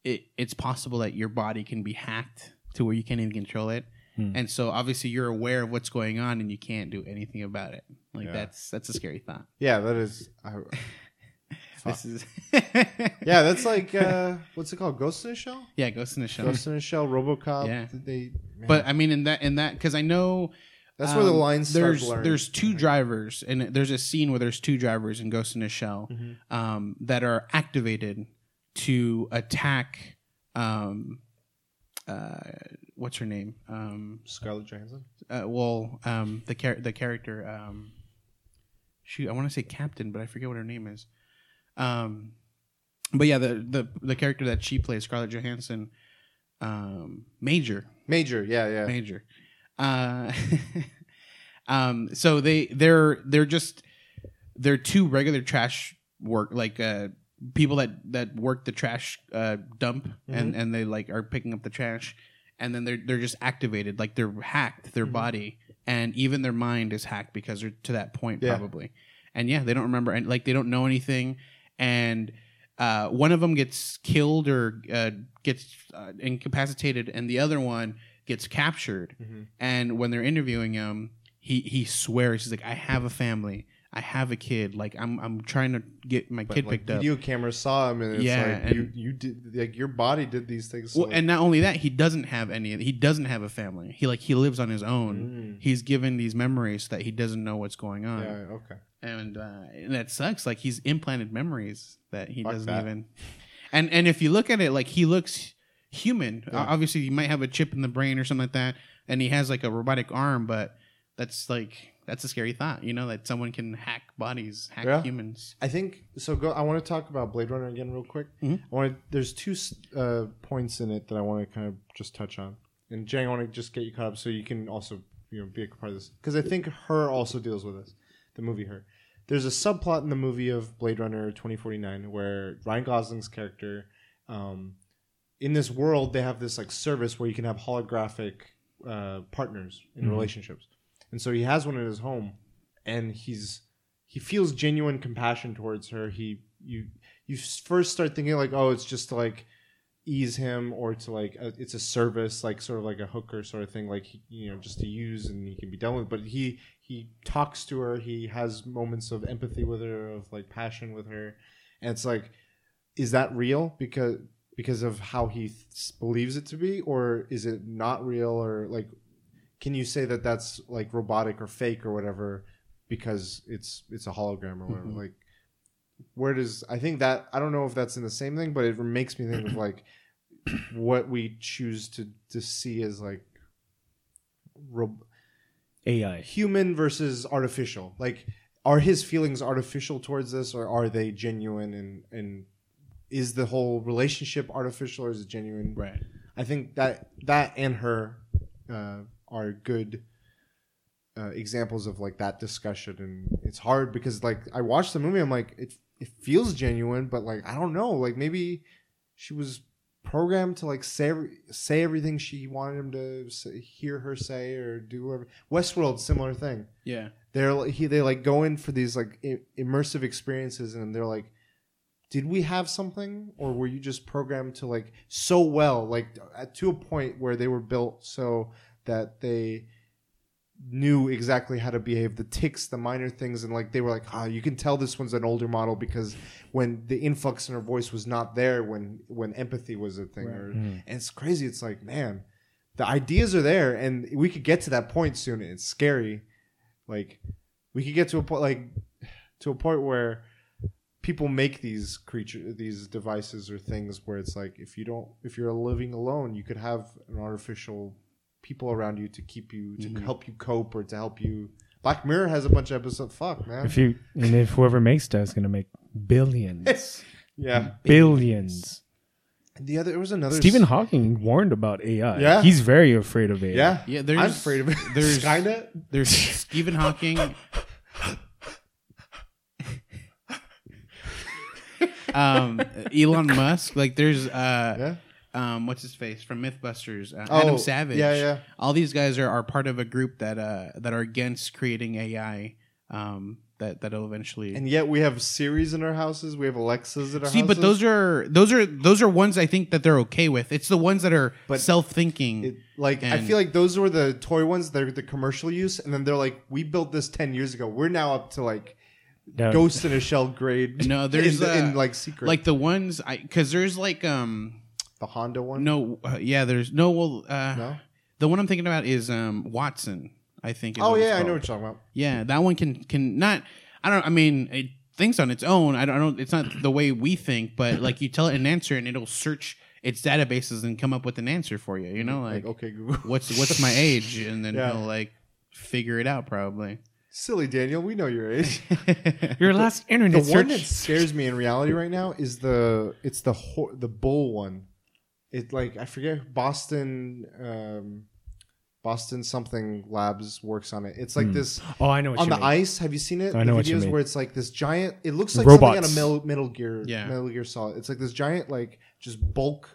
it, it's possible that your body can be hacked to where you can't even control it.
Hmm.
And so obviously you're aware of what's going on and you can't do anything about it. Like
Yeah.
that's that's a scary thought.
yeah that is I, (laughs)
This is (laughs)
yeah that's like uh what's it called ghost in a shell
yeah, Ghost in the Shell.
ghost in a shell robocop
Yeah.
they man,
But I mean, in that in that because I know
that's where the
um,
lines start
there's
blurring.
there's two drivers and there's a scene where there's two drivers in Ghost in a Shell
Mhm.
um, that are activated to attack. Um, uh, what's her name? Um,
Scarlett Johansson
uh, well, um, the char- the character. Um, shoot, I want to say Captain, but I forget what her name is. Um, but yeah, the the the character that she plays, Scarlett Johansson, um, Major.
Major yeah yeah
Major. Uh, (laughs) um, so they they're they're just they're two regular trash work like uh people that that work the trash uh dump and and they like are picking up the trash and then they're they're just activated like they're hacked their body and even their mind is hacked because they're to that point
Yeah.
probably and yeah they don't remember and like they don't know anything and uh, one of them gets killed or uh, gets uh, incapacitated, and the other one gets captured.
Mhm.
And when they're interviewing him, he he swears he's like, "I have a family. I have a kid. Like I'm I'm trying to get my kid
like,
picked up.
video cameras saw him, and it's
Yeah,
like you, you did like your body did these things. So
Well, and not only that, he doesn't have any. He doesn't have a family. He like he lives on his own.
Mm.
He's given these memories that he doesn't know what's going on,
yeah, okay.
and, uh, and that sucks. Like he's implanted memories that he
Fuck
doesn't
that.
even. (laughs) And and if you look at it, like he looks human.
Yeah.
Obviously, he might have a chip in the brain or something like that, and he has like a robotic arm. But that's like that's a scary thought, you know, that someone can hack bodies, hack
Yeah.
humans.
I think so. Go. I want to talk about Blade Runner again, real quick.
Mhm.
I want. to There's two uh, points in it that I want to kind of just touch on. And Jang, I want to just get you caught up so you can also you know be a part of this because I think her also deals with this. The movie her. There's a subplot in the movie of Blade Runner 2049 where Ryan Gosling's character, um, in this world, they have this like service where you can have holographic uh, partners in
Mhm.
relationships, and so he has one in his home, and he's he feels genuine compassion towards her. He you you first start thinking like, oh, it's just to like ease him or to like uh, it's a service like sort of like a hooker sort of thing like you know just to use and he can be done with. But he he talks to her. He has moments of empathy with her of like passion with her. And it's like is that real because because of how he th- believes it to be? Or is it not real? Or like can you say that that's like robotic or fake or whatever because it's it's a hologram or whatever
Mhm.
like where does i think that i don't know if that's in the same thing but it makes me think of (clears throat) like what we choose to to see as like ro-
AI.
human versus artificial like are his feelings artificial towards this or are they genuine and and is the whole relationship artificial or is it genuine
Right.
I think that that and her uh, are good uh, examples of like that discussion, and it's hard because like I watched the movie, I'm like it it feels genuine, but like I don't know, like maybe she was programmed to like say say everything she wanted him to say, hear her say or do whatever. Westworld, similar thing
Yeah.
they're like he they like go in for these like I- immersive experiences and they're like did we have something or were you just programmed to like so well like at, to a point where they were built so that they knew exactly how to behave the ticks the minor things and like they were like ah you can tell this one's an older model because when the influx in her voice was not there when when empathy was a thing or,
Mm.
and it's crazy. It's like man the ideas are there and we could get to that point soon. It's scary. Like we could get to a point like to a point where people make these creature these devices or things where it's like if you don't if you're living alone you could have an artificial people around you to keep you to
Mhm.
help you cope or to help you black mirror has a bunch of episodes fuck man
If you and if whoever makes that is gonna make billions,
yeah
billions.
the other there was another
Stephen Hawking warned about AI.
Yeah.
he's very afraid of AI.
yeah
Yeah. There's
i'm afraid of it (laughs)
There's
skynet
There's Stephen Hawking. (laughs) um, Elon Musk. Like there's uh,
yeah
um, what's his face from MythBusters? Uh,
Oh,
Adam Savage.
yeah yeah
All these guys are, are part of a group that uh that are against creating AI. Um, that that'll eventually.
and yet we have Siris in our houses. We have Alexas in our
See,
houses.
but those are those are those are ones I think that they're okay with. It's the ones that are
But
self-thinking.
It, like I feel like those were the toy ones. They're the commercial use, and then they're like, we built this ten years ago. We're now up to like
Now-
Ghost in a Shell grade.
No, (laughs) there's,
in, the- in
uh,
like secret,
like the ones I because there's like um
the Honda one.
no uh, yeah there's no well uh,
no.
The one I'm thinking about is um, Watson. I think.
Oh yeah, I know what you're talking about.
Yeah, that one can can not. I don't. I mean, it thinks on its own. I don't. I don't it's not the way we think, but like you tell it an answer and it'll search its databases and come up with an answer for you. You know, like,
Like okay, Google. (laughs)
what's what's my age, and then (laughs)
Yeah.
he'll like figure it out probably.
Silly Daniel, we know your age. (laughs)
Your last internet.
the
internet
one that scares me in reality right now is the it's the ho- the bull one. It like I forget Boston um Boston something labs works on it. It's like
Hmm.
this
Oh, I know what
on
you
the
mean.
ice. Have you seen it?
I
the
know
videos
what you mean.
where it's like this giant. It looks like
Robots.
something on a Metal, Metal Gear.
Yeah.
Metal Gear Solid. It's like this giant, like just bulk,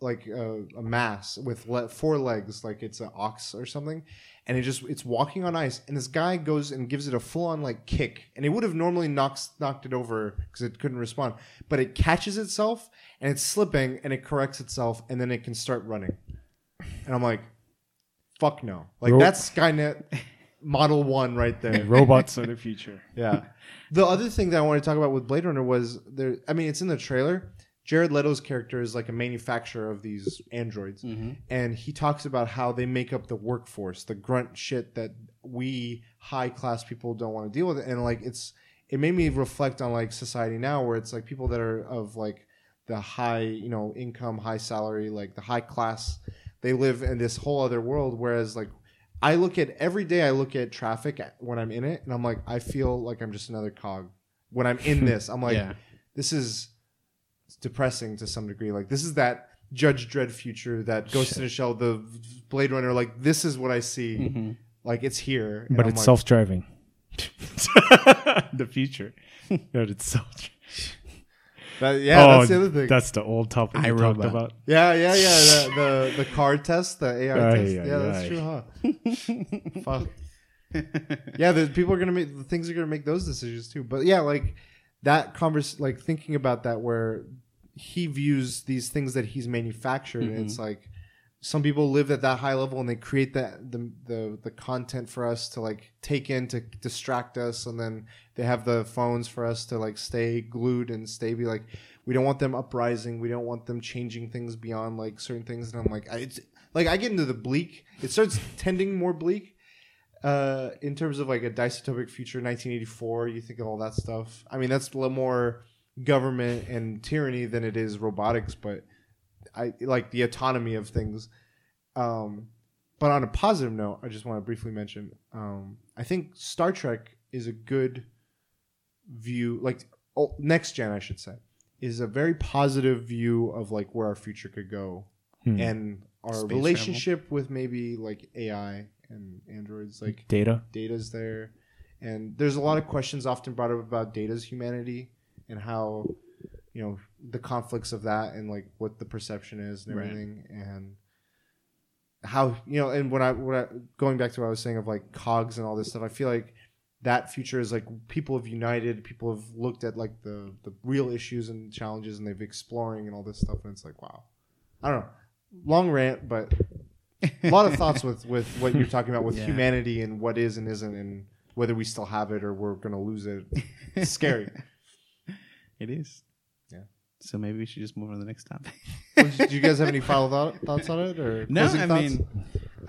like uh, a mass with le- four legs, like it's an ox or something, and it just it's walking on ice. And this guy goes and gives it a full on like kick, and it would have normally knocks knocked it over because it couldn't respond, but it catches itself and it's slipping and it corrects itself, and then it can start running. And I'm like, fuck no, like
Ro-
that's Skynet Model One right there. (laughs)
Robots are the (laughs) future.
Yeah. The other thing that I want to talk about with Blade Runner was there. I mean, it's in the trailer. Jared Leto's character is like a manufacturer of these androids, mm-hmm. and he talks about how they make up the workforce, the grunt shit that we high class people don't want to deal with. And like, it's it made me reflect on like society now, where it's like people that are of like the high, you know, income, high salary, like the high class, they live in this whole other world. Whereas like I look at every day, I look at traffic when I'm in it, and I'm like, I feel like I'm just another cog. When I'm in (laughs) this, I'm like,
Yeah.
this is depressing to some degree. Like this is that Judge Dredd future, that Ghost in the Shell, the Blade Runner. Like this is what I see.
Mm-hmm.
Like it's here,
But it's
like,
self-driving. (laughs) the future. (laughs) But it's self.
that- yeah,
oh,
that's the other thing.
That's the old topic we
iRobot.
talked about.
yeah, yeah, yeah. The, the the car test, the AI
Aye,
test.
aye,
yeah, that's
aye.
true, huh? (laughs) Fuck. yeah, the people are gonna make things are gonna make those decisions too. But yeah, like that converse, like thinking about that, where he views these things that he's manufactured, and
Mm-hmm.
it's like some people live at that high level and they create that the, the the content for us to like take in to distract us, and then they have the phones for us to like stay glued and stay be like. We don't want them uprising. We don't want them changing things beyond like certain things. And I'm like, I, it's like I get into the bleak. It starts tending more bleak uh, in terms of like a dystopic future, 1984, you think of all that stuff. I mean, that's a little more government and tyranny than it is robotics, but I like the autonomy of things. Um, but on a positive note, I just want to briefly mention um, I think Star Trek is a good view, like oh, next gen, I should say, is a very positive view of like where our future could go
Hmm.
and our
Space
relationship with maybe like AI and androids, like
Data.
data's there, and there's a lot of questions often brought up about data's humanity and how you know the conflicts of that and like what the perception is and
Right.
everything and how you know and when I when I going back to what I was saying of like cogs and all this stuff, I feel like that future is like people have united, people have looked at like the the real issues and challenges and they've exploring and all this stuff, and it's like wow, I don't know, long rant, but a lot of (laughs) thoughts with with what you're talking about with
Yeah.
humanity and what is and isn't and whether we still have it or we're gonna lose it. It's scary. (laughs)
It is.
Yeah.
So maybe we should just move on to the next topic. (laughs)
Well, Do you guys have any final thought, thoughts on it or
no, I
thoughts?
mean,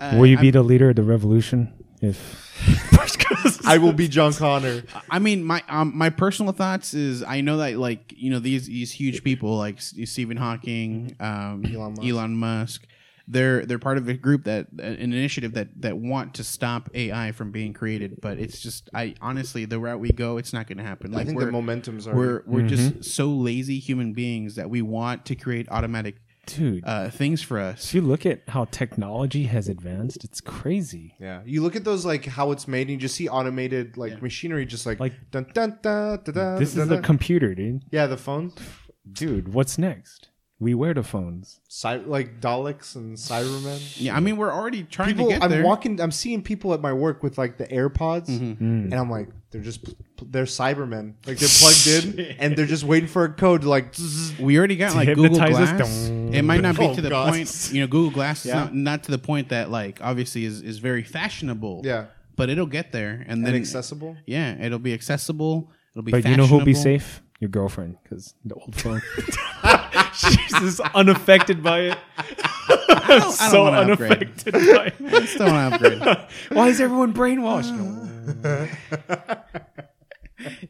uh,
Will you
I'm-
be the leader of the revolution if (laughs)
I will be John Connor.
I mean, my um, my personal thoughts is I know that like you know these these huge people like Stephen Hawking, um,
Elon Musk.
Elon Musk, they're they're part of a group that an initiative that that want to stop AI from being created. But it's just I honestly the route we go, it's not going to happen.
I
Like
think
we're
the momentum's are
we're we're
Mhm.
just so lazy human beings that we want to create automatic
dude
uh, things for us.
if you look at how technology has advanced it's crazy
Yeah, you look at those like how it's made, and you just see automated like
Yeah.
machinery, just like
Like,
dun dun dun dun dun.
this
dun,
is a
dun.
computer dude
yeah, the phones,
dude what's next we wear the phones
Cy- like Daleks and Cybermen.
Yeah, I mean we're already trying
People,
to get
I'm
there.
walking, I'm seeing people at my work with like the AirPods,
Mm-hmm.
and I'm like, they're just they're Cybermen, like they're plugged in, (laughs) and they're just waiting for a code to like. zzz.
We already got like Google
hypnotize us?
Glass.
Dum.
It might not be
Oh,
to the
God.
point, you know, Google Glass is not, not to the point that like obviously is, is very fashionable.
Yeah,
But it'll get there and
and
then
accessible.
yeah, it'll be accessible. It'll be
but you know who'll be
fashionable.
safe your girlfriend because the old phone (laughs) she's just unaffected by it (laughs)
I don't
so
wanna upgrade.
unaffected by it
I still want to upgrade.
why is everyone brainwashed (laughs)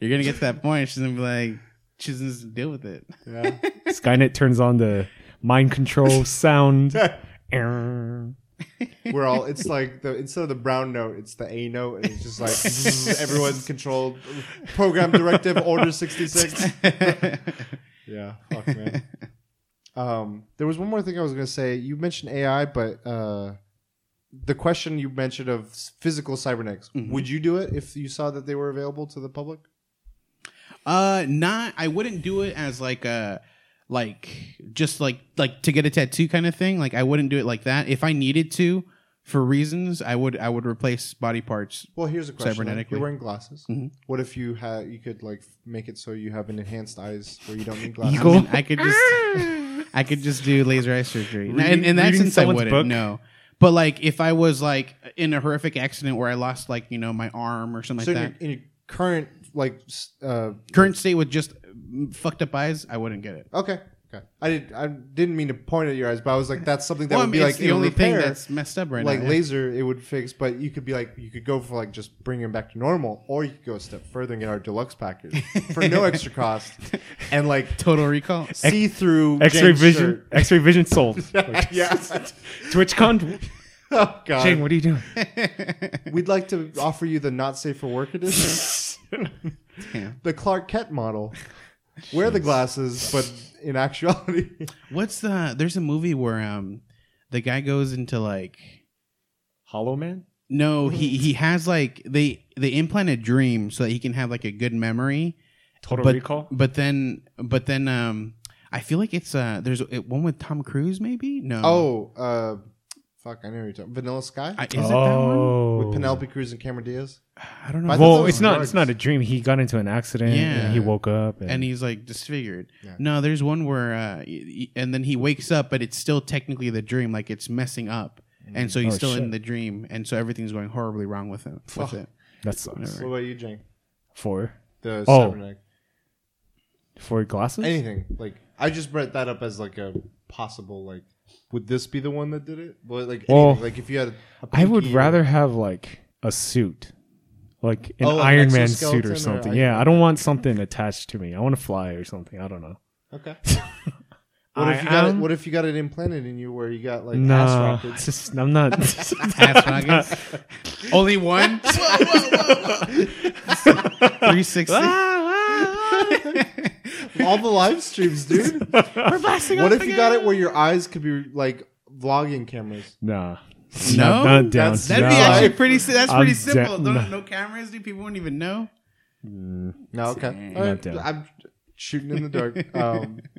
You're gonna get to that point. She's gonna be like, she's gonna just deal with it.
Yeah,
skynet turns on the mind control sound Err. (laughs)
we're all. It's like the instead of the brown note, it's the A note, and it's just like (laughs) zzz, everyone's controlled. Program directive order sixty six. (laughs) Yeah, fuck man. Um, there was one more thing I was gonna say. You mentioned AI, but uh, the question you mentioned of physical cybernetics,
Mm-hmm.
would you do it if you saw that they were available to the public?
Uh, not. I wouldn't do it as like a like just like like to get a tattoo kind of thing. Like I wouldn't do it like that. If I needed to, for reasons, I would I would replace body parts.
Well, here's a question. then.
Cybernetically.
You're wearing glasses.
Mhm.
What if you had you could like make it so you have an enhanced eyes where you don't need glasses?
I, mean, (laughs) I could just I could just do laser eye surgery.
Reading-
and in that
reading
sense, I wouldn't.
book?
No, But like if I was like in a horrific accident where I lost like you know my arm or something
So
like
in
that,
your, in your current like uh,
current state with just fucked up eyes, I wouldn't get it.
okay, okay. I did I didn't mean to point at your eyes, but I was like, that's something that
Well, I
would
mean,
be
it's
like
the
in
only
repair,
thing that's messed up right
like
now. yeah.
laser, it would fix. But you could be like, you could go for like just bringing him back to normal, or you could go a step further and get our deluxe package for no (laughs) extra cost, and like
Total recall. (laughs)
see through
X-ray vision. X-ray vision sold. (laughs)
yeah.
TwitchCon.
Oh god.
Shane, what are you doing?
We'd like to offer you the not safe for work edition,
Damn.
the Clark Kent model. Wear the glasses, but in actuality, (laughs)
What's the? There's a movie where um, the guy goes into like
Hollow Man.
no, he he has like they they implant a dream so that he can have like a good memory.
Total
but,
Recall.
But then, but then, um, I feel like it's uh, there's a- one with Tom Cruise, maybe. No.
oh, uh, fuck, I know you're talking. Vanilla Sky
I, is it that one?
oh,
with Penelope Cruz and Cameron Diaz.
I don't know.
I thought that
Well,
was
it's not.
drugs.
It's not a dream. He got into an accident.
Yeah.
and he woke up. And,
and he's like disfigured.
Yeah.
No, there's one where, uh, y- y- and then he wakes up, but it's still technically the dream, like it's messing up, and so he's
Oh,
still in the dream, and so everything's going horribly wrong with him. With it.
that sucks.
What about you, Jane?
Four.
The
Oh.
cybernetic.
Four glasses.
Anything like I just brought that up as like a possible like. Would this be the one that did it? Well, like
Well,
anything, like if you had, a
I would
pinky or-
rather have like a suit, like an
Oh, like an
Iron Man suit or
or
something.
Iron
yeah,
Man.
I don't want something attached to me. I want to fly or something. I don't know.
Okay. (laughs) What if
I
you got it? What if you got it implanted in you where you got like ass (laughs)
No,
rockets?
just, I'm not. (laughs)
Ass rockets. Only one. Three sixty.
Ah, All the live streams, dude. (laughs)
We're blasting
what
off
if you got it where your eyes could be like vlogging cameras?
nah.
No?
not, not down.
That's-
That'd be
No.
actually pretty. si- That's
I'm
pretty
da-
simple.
no.
Don't, no cameras, do people won't even know.
No, okay.
Not
All right,
down.
I'm shooting in the dark. Um, (laughs)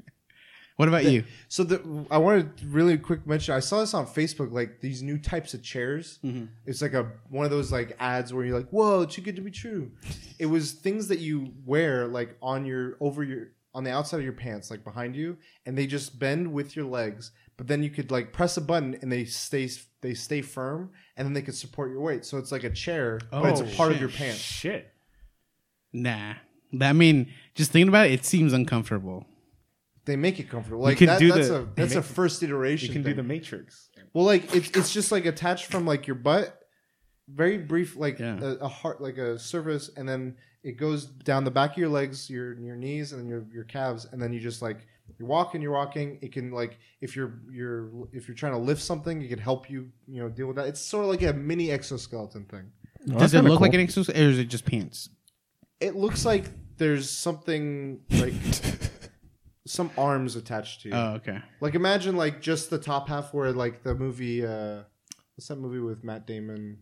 What about you?
so the, I wanted to really quick mention. I saw this on Facebook. Like these new types of chairs. It's like a one of those like ads where you're like, "Whoa, too good to be true." it was things that you wear like on your over your on the outside of your pants, like behind you, and they just bend with your legs. But then you could like press a button and they stay they stay firm, and then they could support your weight. So it's like a chair, but it's a
Oh,
part of your pants.
Shit.
Nah. I mean, just thinking about it, it seems uncomfortable.
They make it comfortable. Like
can
that,
do
that's
the-
a that's a first iteration.
You can do
thing.
the Matrix.
Well, like it's it's just like attached from like your butt, very brief, like
Yeah.
a, a heart, like a surface, and then it goes down the back of your legs, your your knees, and then your your calves, and then you just like you're walking, you're walking. It can like if you're you're if you're trying to lift something, it can help you you know deal with that. It's sort of like a mini exoskeleton thing.
Does it look like an exoskeleton, or is it just pants?
It looks like there's something like (laughs) some arms attached to you.
Oh, okay.
Like imagine like just the top half where like the movie uh what's that movie with Matt Damon?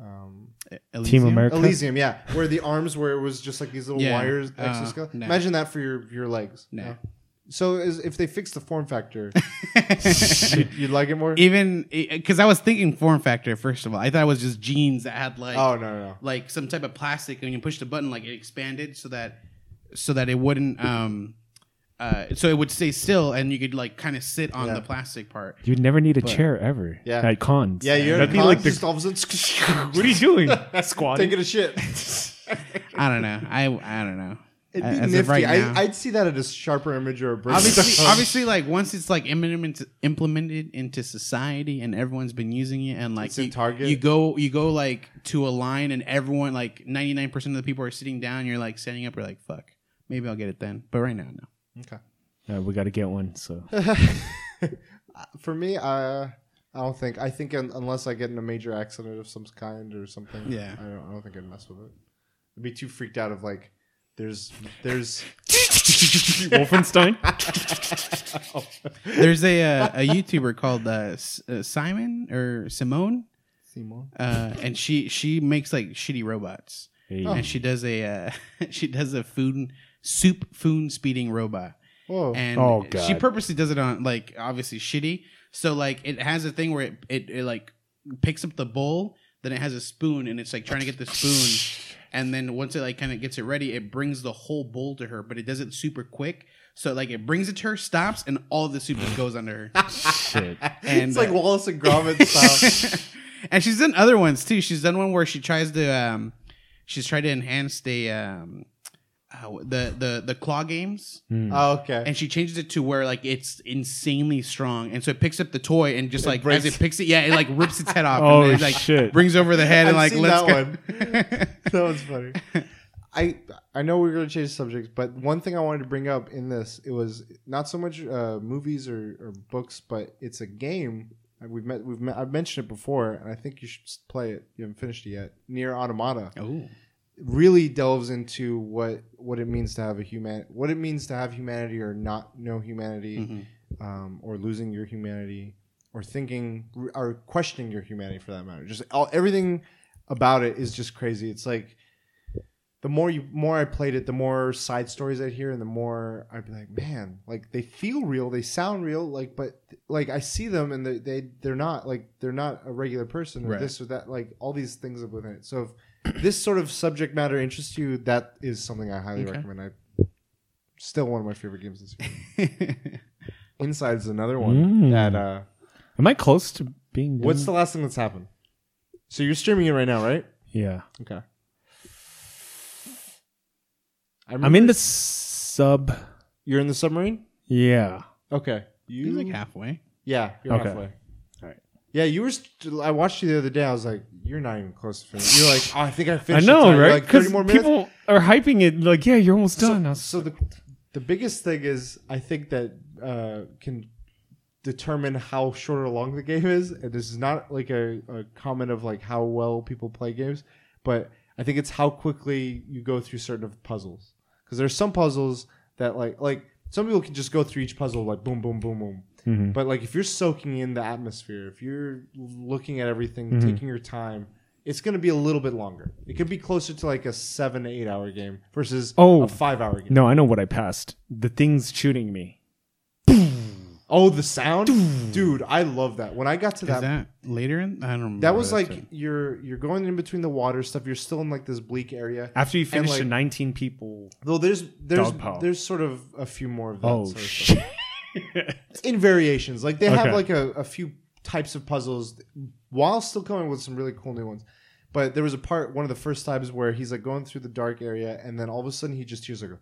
Um
Team
Elysium?
America?
Elysium, yeah. Where the arms where it was just like these little
Yeah.
wires
Uh,
exoskeleton.
no.
Imagine that for your your legs.
No.
you? So is, if they fix the form factor, (laughs) you'd, you'd like it more?
Even because I was thinking form factor. First of all, I thought it was just jeans that had like
oh no no no.
like some type of plastic, and when you push the button, like it expanded so that so that it wouldn't um uh so it would stay still, and you could like kind of sit on
Yeah.
the plastic part.
You'd never need a
But-
chair ever.
Yeah.
At cons.
Yeah, you're
That'd be
like
like the.
just all of a sudden (laughs)
what are you doing? (laughs) Squatting.
taking a shit. (laughs)
I don't know. I I don't know.
It'd be
As of
nifty.
right now.
I, I'd see that at a sharper image or a break.
obviously, obviously, like once it's like implemented implemented into society and everyone's been using it, and like
It's in
you,
Target.
you go you go like to a line and everyone like ninety nine percent of the people are sitting down. You're like standing up. You're like fuck. Maybe I'll get it then. But right now, no.
Okay.
Yeah, we got to get one. So (laughs)
For me, uh, I don't think. I think un- unless I get in a major accident of some kind or something,
Yeah.
I don't, I don't think I'd mess with it. I'd be too freaked out of like, there's, there's, (laughs) (laughs)
Wolfenstein.
There's a uh, a YouTuber called uh, S- uh, Simon or Simone,
Simon.
uh, and she she makes like shitty robots,
Hey.
and she does a uh, she does a food soup food speeding robot.
Whoa.
and
Oh,
she purposely does it on like obviously shitty. So like it has a thing where it, it, it like picks up the bowl, then it has a spoon, and it's like trying to get the spoon, and then once it like kind of gets it ready, it brings the whole bowl to her, but it does it super quick. So like it brings it to her, stops, and all the soup just goes under her. (laughs)
Shit.
And,
it's like
uh,
Wallace and Gromit (laughs) style.
and she's done other ones too. She's done one where she tries to um, she's tried to enhance the um, uh, the the the claw games,
oh, okay.
and she changes it to where like it's insanely strong, and so it picks up the toy and just like
breaks-
as it picks it, yeah, it like rips its head off. (laughs)
Oh,
and then, like
shit.
brings over the head and
I've
like
seen
let's
that
go.
one. (laughs) that was funny. I I know we are going to change subjects, but one thing I wanted to bring up in this it was not so much uh, movies or, or books, but it's a game. Uh, We've met we've met, I've mentioned it before, and I think you should s- play it. You haven't finished it yet. Nier Automata
Oh,
really delves into what what it means to have a human what it means to have humanity or not know humanity
Mm-hmm.
um, or losing your humanity or thinking or questioning your humanity for that matter just all, everything about it is just crazy it's like the more you more i played it the more side stories i'd hear and the more i'd be like man like they feel real they sound real like but like i see them and they, they they're not like they're not a regular person or
Right.
this or that like all these things within it so if this sort of subject matter interests you that is something i highly
Okay.
recommend i still one of my favorite games this year (laughs) inside is another one
Mm.
that uh
Am I close to being done?
what's the last thing that's happened so you're streaming it right now right
Yeah.
okay I
I'm in the sub.
You're in the submarine.
Yeah.
Okay. You
he's like halfway.
Yeah, you're
Okay.
halfway. Yeah, you were. St- I watched you the other day. I was like, "You're not even close to finish." You're like, "Oh, I think I finished. I know.
Right? Because
minutes.
people are hyping it like, yeah, you're almost done. I was-
So the the biggest thing is, I think that uh, can determine how short or long the game is, and this is not like a, a comment of like how well people play games, but I think it's how quickly you go through certain of puzzles. Because there's some puzzles that like like some people can just go through each puzzle like boom boom boom boom.
Mhm.
But like if you're soaking in the atmosphere, if you're looking at everything,
Mhm.
taking your time, it's going to be a little bit longer. It could be closer to like a seven to eight hour game versus
Oh.
a five hour game.
No, I know what I passed. The thing's shooting me. (laughs)
Oh, the sound, (laughs) dude! I love that. When I got to
Is
that,
that later in? I don't remember.
that was like
it.
you're you're going in between the water stuff. You're still in like this bleak area.
After you finish
like-
the 19 people.
Though there's there's
Dog pile.
there's sort of a few more of that.
Oh,
sort of
shit. (laughs)
in variations. Like they have
Okay.
like a, a few types of puzzles while still coming with some really cool new ones. But there was a part one of the first times where he's like going through the dark area and then all of a sudden he just hears like a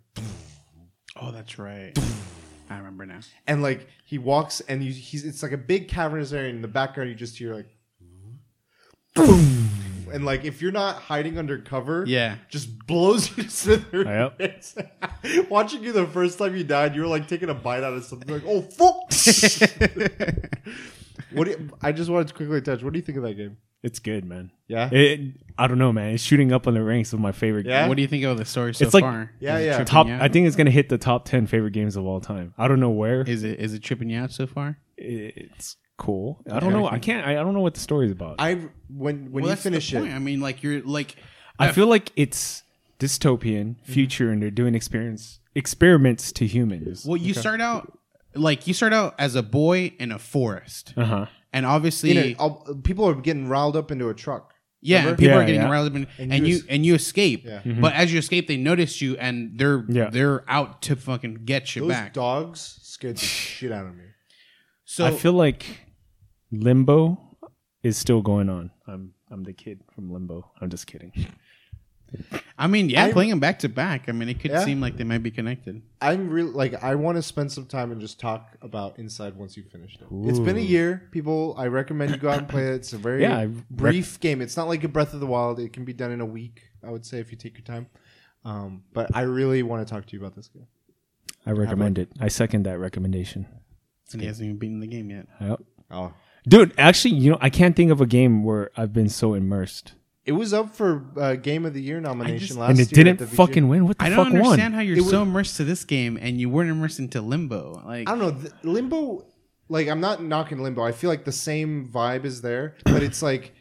Oh, that's right. (laughs) I remember now.
and like he walks and you, he's it's like a big cavernous area and in the background you just hear like and like if you're not hiding under cover
Yeah.
just blows (laughs) you to smithereens.
Yep. (laughs)
Watching you the first time you died, you were like taking a bite out of something. Like, oh fuck! (laughs) what? Do you, I just wanted to quickly touch. What do you think of that game?
It's good, man.
Yeah,
It, I don't know, man. It's shooting up on the ranks of my favorite.
Yeah?
What do you think of the story so
It's like-
far?
Yeah,
Is it
yeah.
tripping
Top.
you out?
I think it's gonna hit the top 10 favorite games of all time. I don't know where.
Is it is it tripping you out so far?
It's cool. I don't know. I can't. I, I don't know what the story's about. I,
I when when
well,
you
that's the
finish
point.
it,
I mean, like you're like I
feel like it's dystopian
Mm-hmm.
future, and they're doing experience experiments to humans.
well, you start out like you start out as a boy in a forest,
Uh huh.
and obviously,
you know, all- people are getting riled up into a truck.
yeah,
remember?
people
Yeah,
are getting
yeah.
riled up, and,
And
and,
you
you
es-
and you escape.
Yeah.
But as you escape, they notice you, and they're
Yeah.
they're out to fucking get you
Those
back.
dogs scared the shit out of me.
So
I feel like Limbo is still going on. I'm I'm the kid from Limbo. I'm just kidding.
I mean, yeah,
I-
playing them back to back. I mean, it could
Yeah.
seem like they might be connected.
I'm really like I want to spend some time and just talk about Inside once you finished it. It's been a year, people. I recommend you go out and play it. It's a very
Yeah, I rec-
brief game. It's not like a Breath of the Wild. It can be done in a week. I would say if you take your time. Um, but I really want to talk to you about this game.
I recommend it. I second that recommendation.
And he hasn't even beaten the game yet.
Yep.
Oh,
Dude, actually, you know, I can't think of a game where I've been so immersed.
it was up for uh, Game of the Year nomination
just-
last
and
year.
it didn't
the VG.
fucking win. What the fuck?
I don't understand
won?
how you're
It was-
so immersed to this game and you weren't immersed into Limbo. Like,
I don't know. th- Limbo, like I'm not knocking Limbo. I feel like the same vibe is there, but (coughs) it's like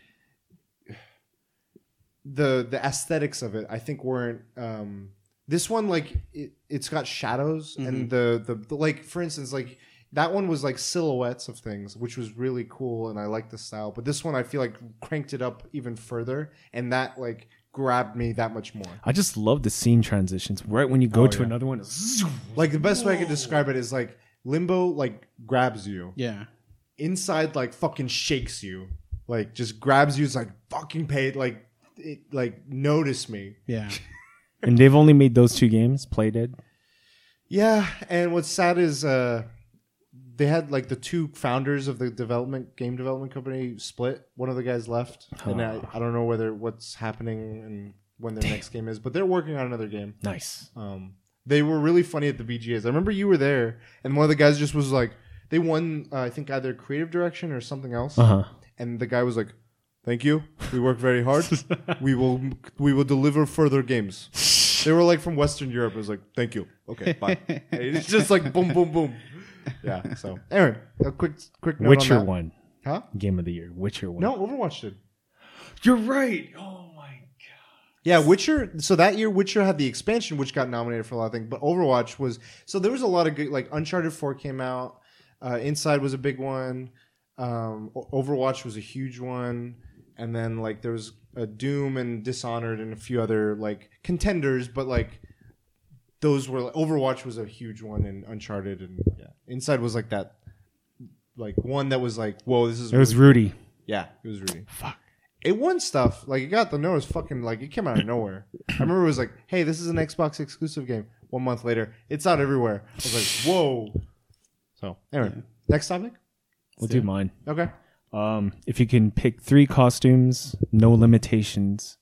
the the aesthetics of it. I think weren't. Um, this one, like it, it's got shadows and the, the the like. For instance, like that one was like silhouettes of things, which was really cool, and I like the style. But this one, I feel like cranked it up even further, and that like grabbed me that much more.
I just love the scene transitions. Right when you go
Oh,
to
yeah.
another one,
Like the best way I could describe it is like Limbo like grabs you.
Yeah.
Inside like fucking shakes you. Like just grabs you. It's like fucking pay like it like notice me.
Yeah.
and they've only made those two games. Play Dead.
Yeah, and what's sad is uh they had like the two founders of the development game development company split. One of the guys left, and I, I don't know whether what's happening and when their next game is, but they're working on another game.
Nice.
Um, they were really funny at the VGAs. I remember you were there, and one of the guys just was like, they won, uh, I think either creative direction or something else,
Uh huh.
and the guy was like, "Thank you. We work very hard. (laughs) we will we will deliver further games." They were like from Western Europe. It was like, "Thank you. Okay, bye." (laughs) It's just like boom, boom, boom. Yeah. So (laughs) anyway, a quick quick note
Witcher
on that.
one
huh?
game of the year. Witcher one.
No, Overwatch did.
you're right. Oh my god.
Yeah, Witcher. So that year, Witcher had the expansion, which got nominated for a lot of things. But Overwatch was so there was a lot of good. Like Uncharted Four came out. Uh, Inside was a big one. Um, Overwatch was a huge one, and then like there was a Doom and Dishonored and a few other like contenders. But like those were like, Overwatch was a huge one, and Uncharted and yeah, Inside was like that. Like one that was like, whoa, this is
It was
really-
Rudy.
yeah, it was Rudy.
Fuck.
It won stuff. Like it got the notice. Fucking like it came out of nowhere. I remember it was like, "Hey, this is an Xbox exclusive game." One month later, it's out everywhere. I was like, "Whoa!" So anyway, next topic.
We'll do mine.
Okay.
Um, if you can pick three costumes, no limitations,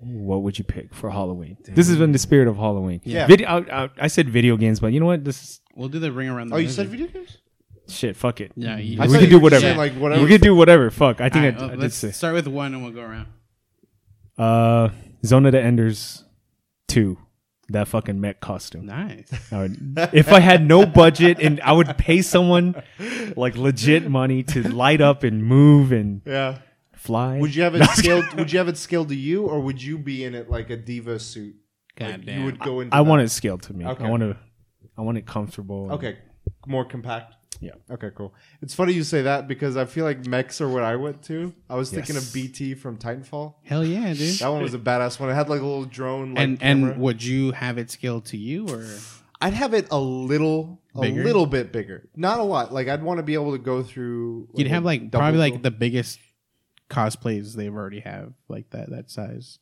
what would you pick for Halloween? This is in the spirit of Halloween.
Yeah.
Video. I, I, I said video games, but you know what? This is
We'll do the ring around the
Oh, you said video games?
shit. Fuck it.
Yeah, you-
we can do whatever.
saying, like whatever.
We can do whatever. Fuck. I think
Alright,
I,
well,
I did
let's
say.
start with one and we'll go around.
Uh, Zone of the Enders, two. That fucking mech costume.
Nice.
I would- if I had no budget and I would pay someone like legit money to light up and move and
yeah.
Fly.
Would you have (laughs) it scaled? would you have it scaled to you, or would you be in it like a diva suit? Like,
God
you would go into.
I
that.
want it scaled to me.
Okay.
I want to. I want it comfortable.
Okay, more compact.
Yeah.
Okay, cool. It's funny you say that because I feel like mechs are what I went to. I was thinking of BT from Titanfall.
Hell yeah, dude.
That one was a badass one. It had like a little drone. Like,
and
camera.
and would you have it scaled to you or
I'd have it a little, a little bit bigger. Not a lot. Like I'd want to be able to go through.
you'd have like probably
door.
like the biggest cosplays they've already have like that that size.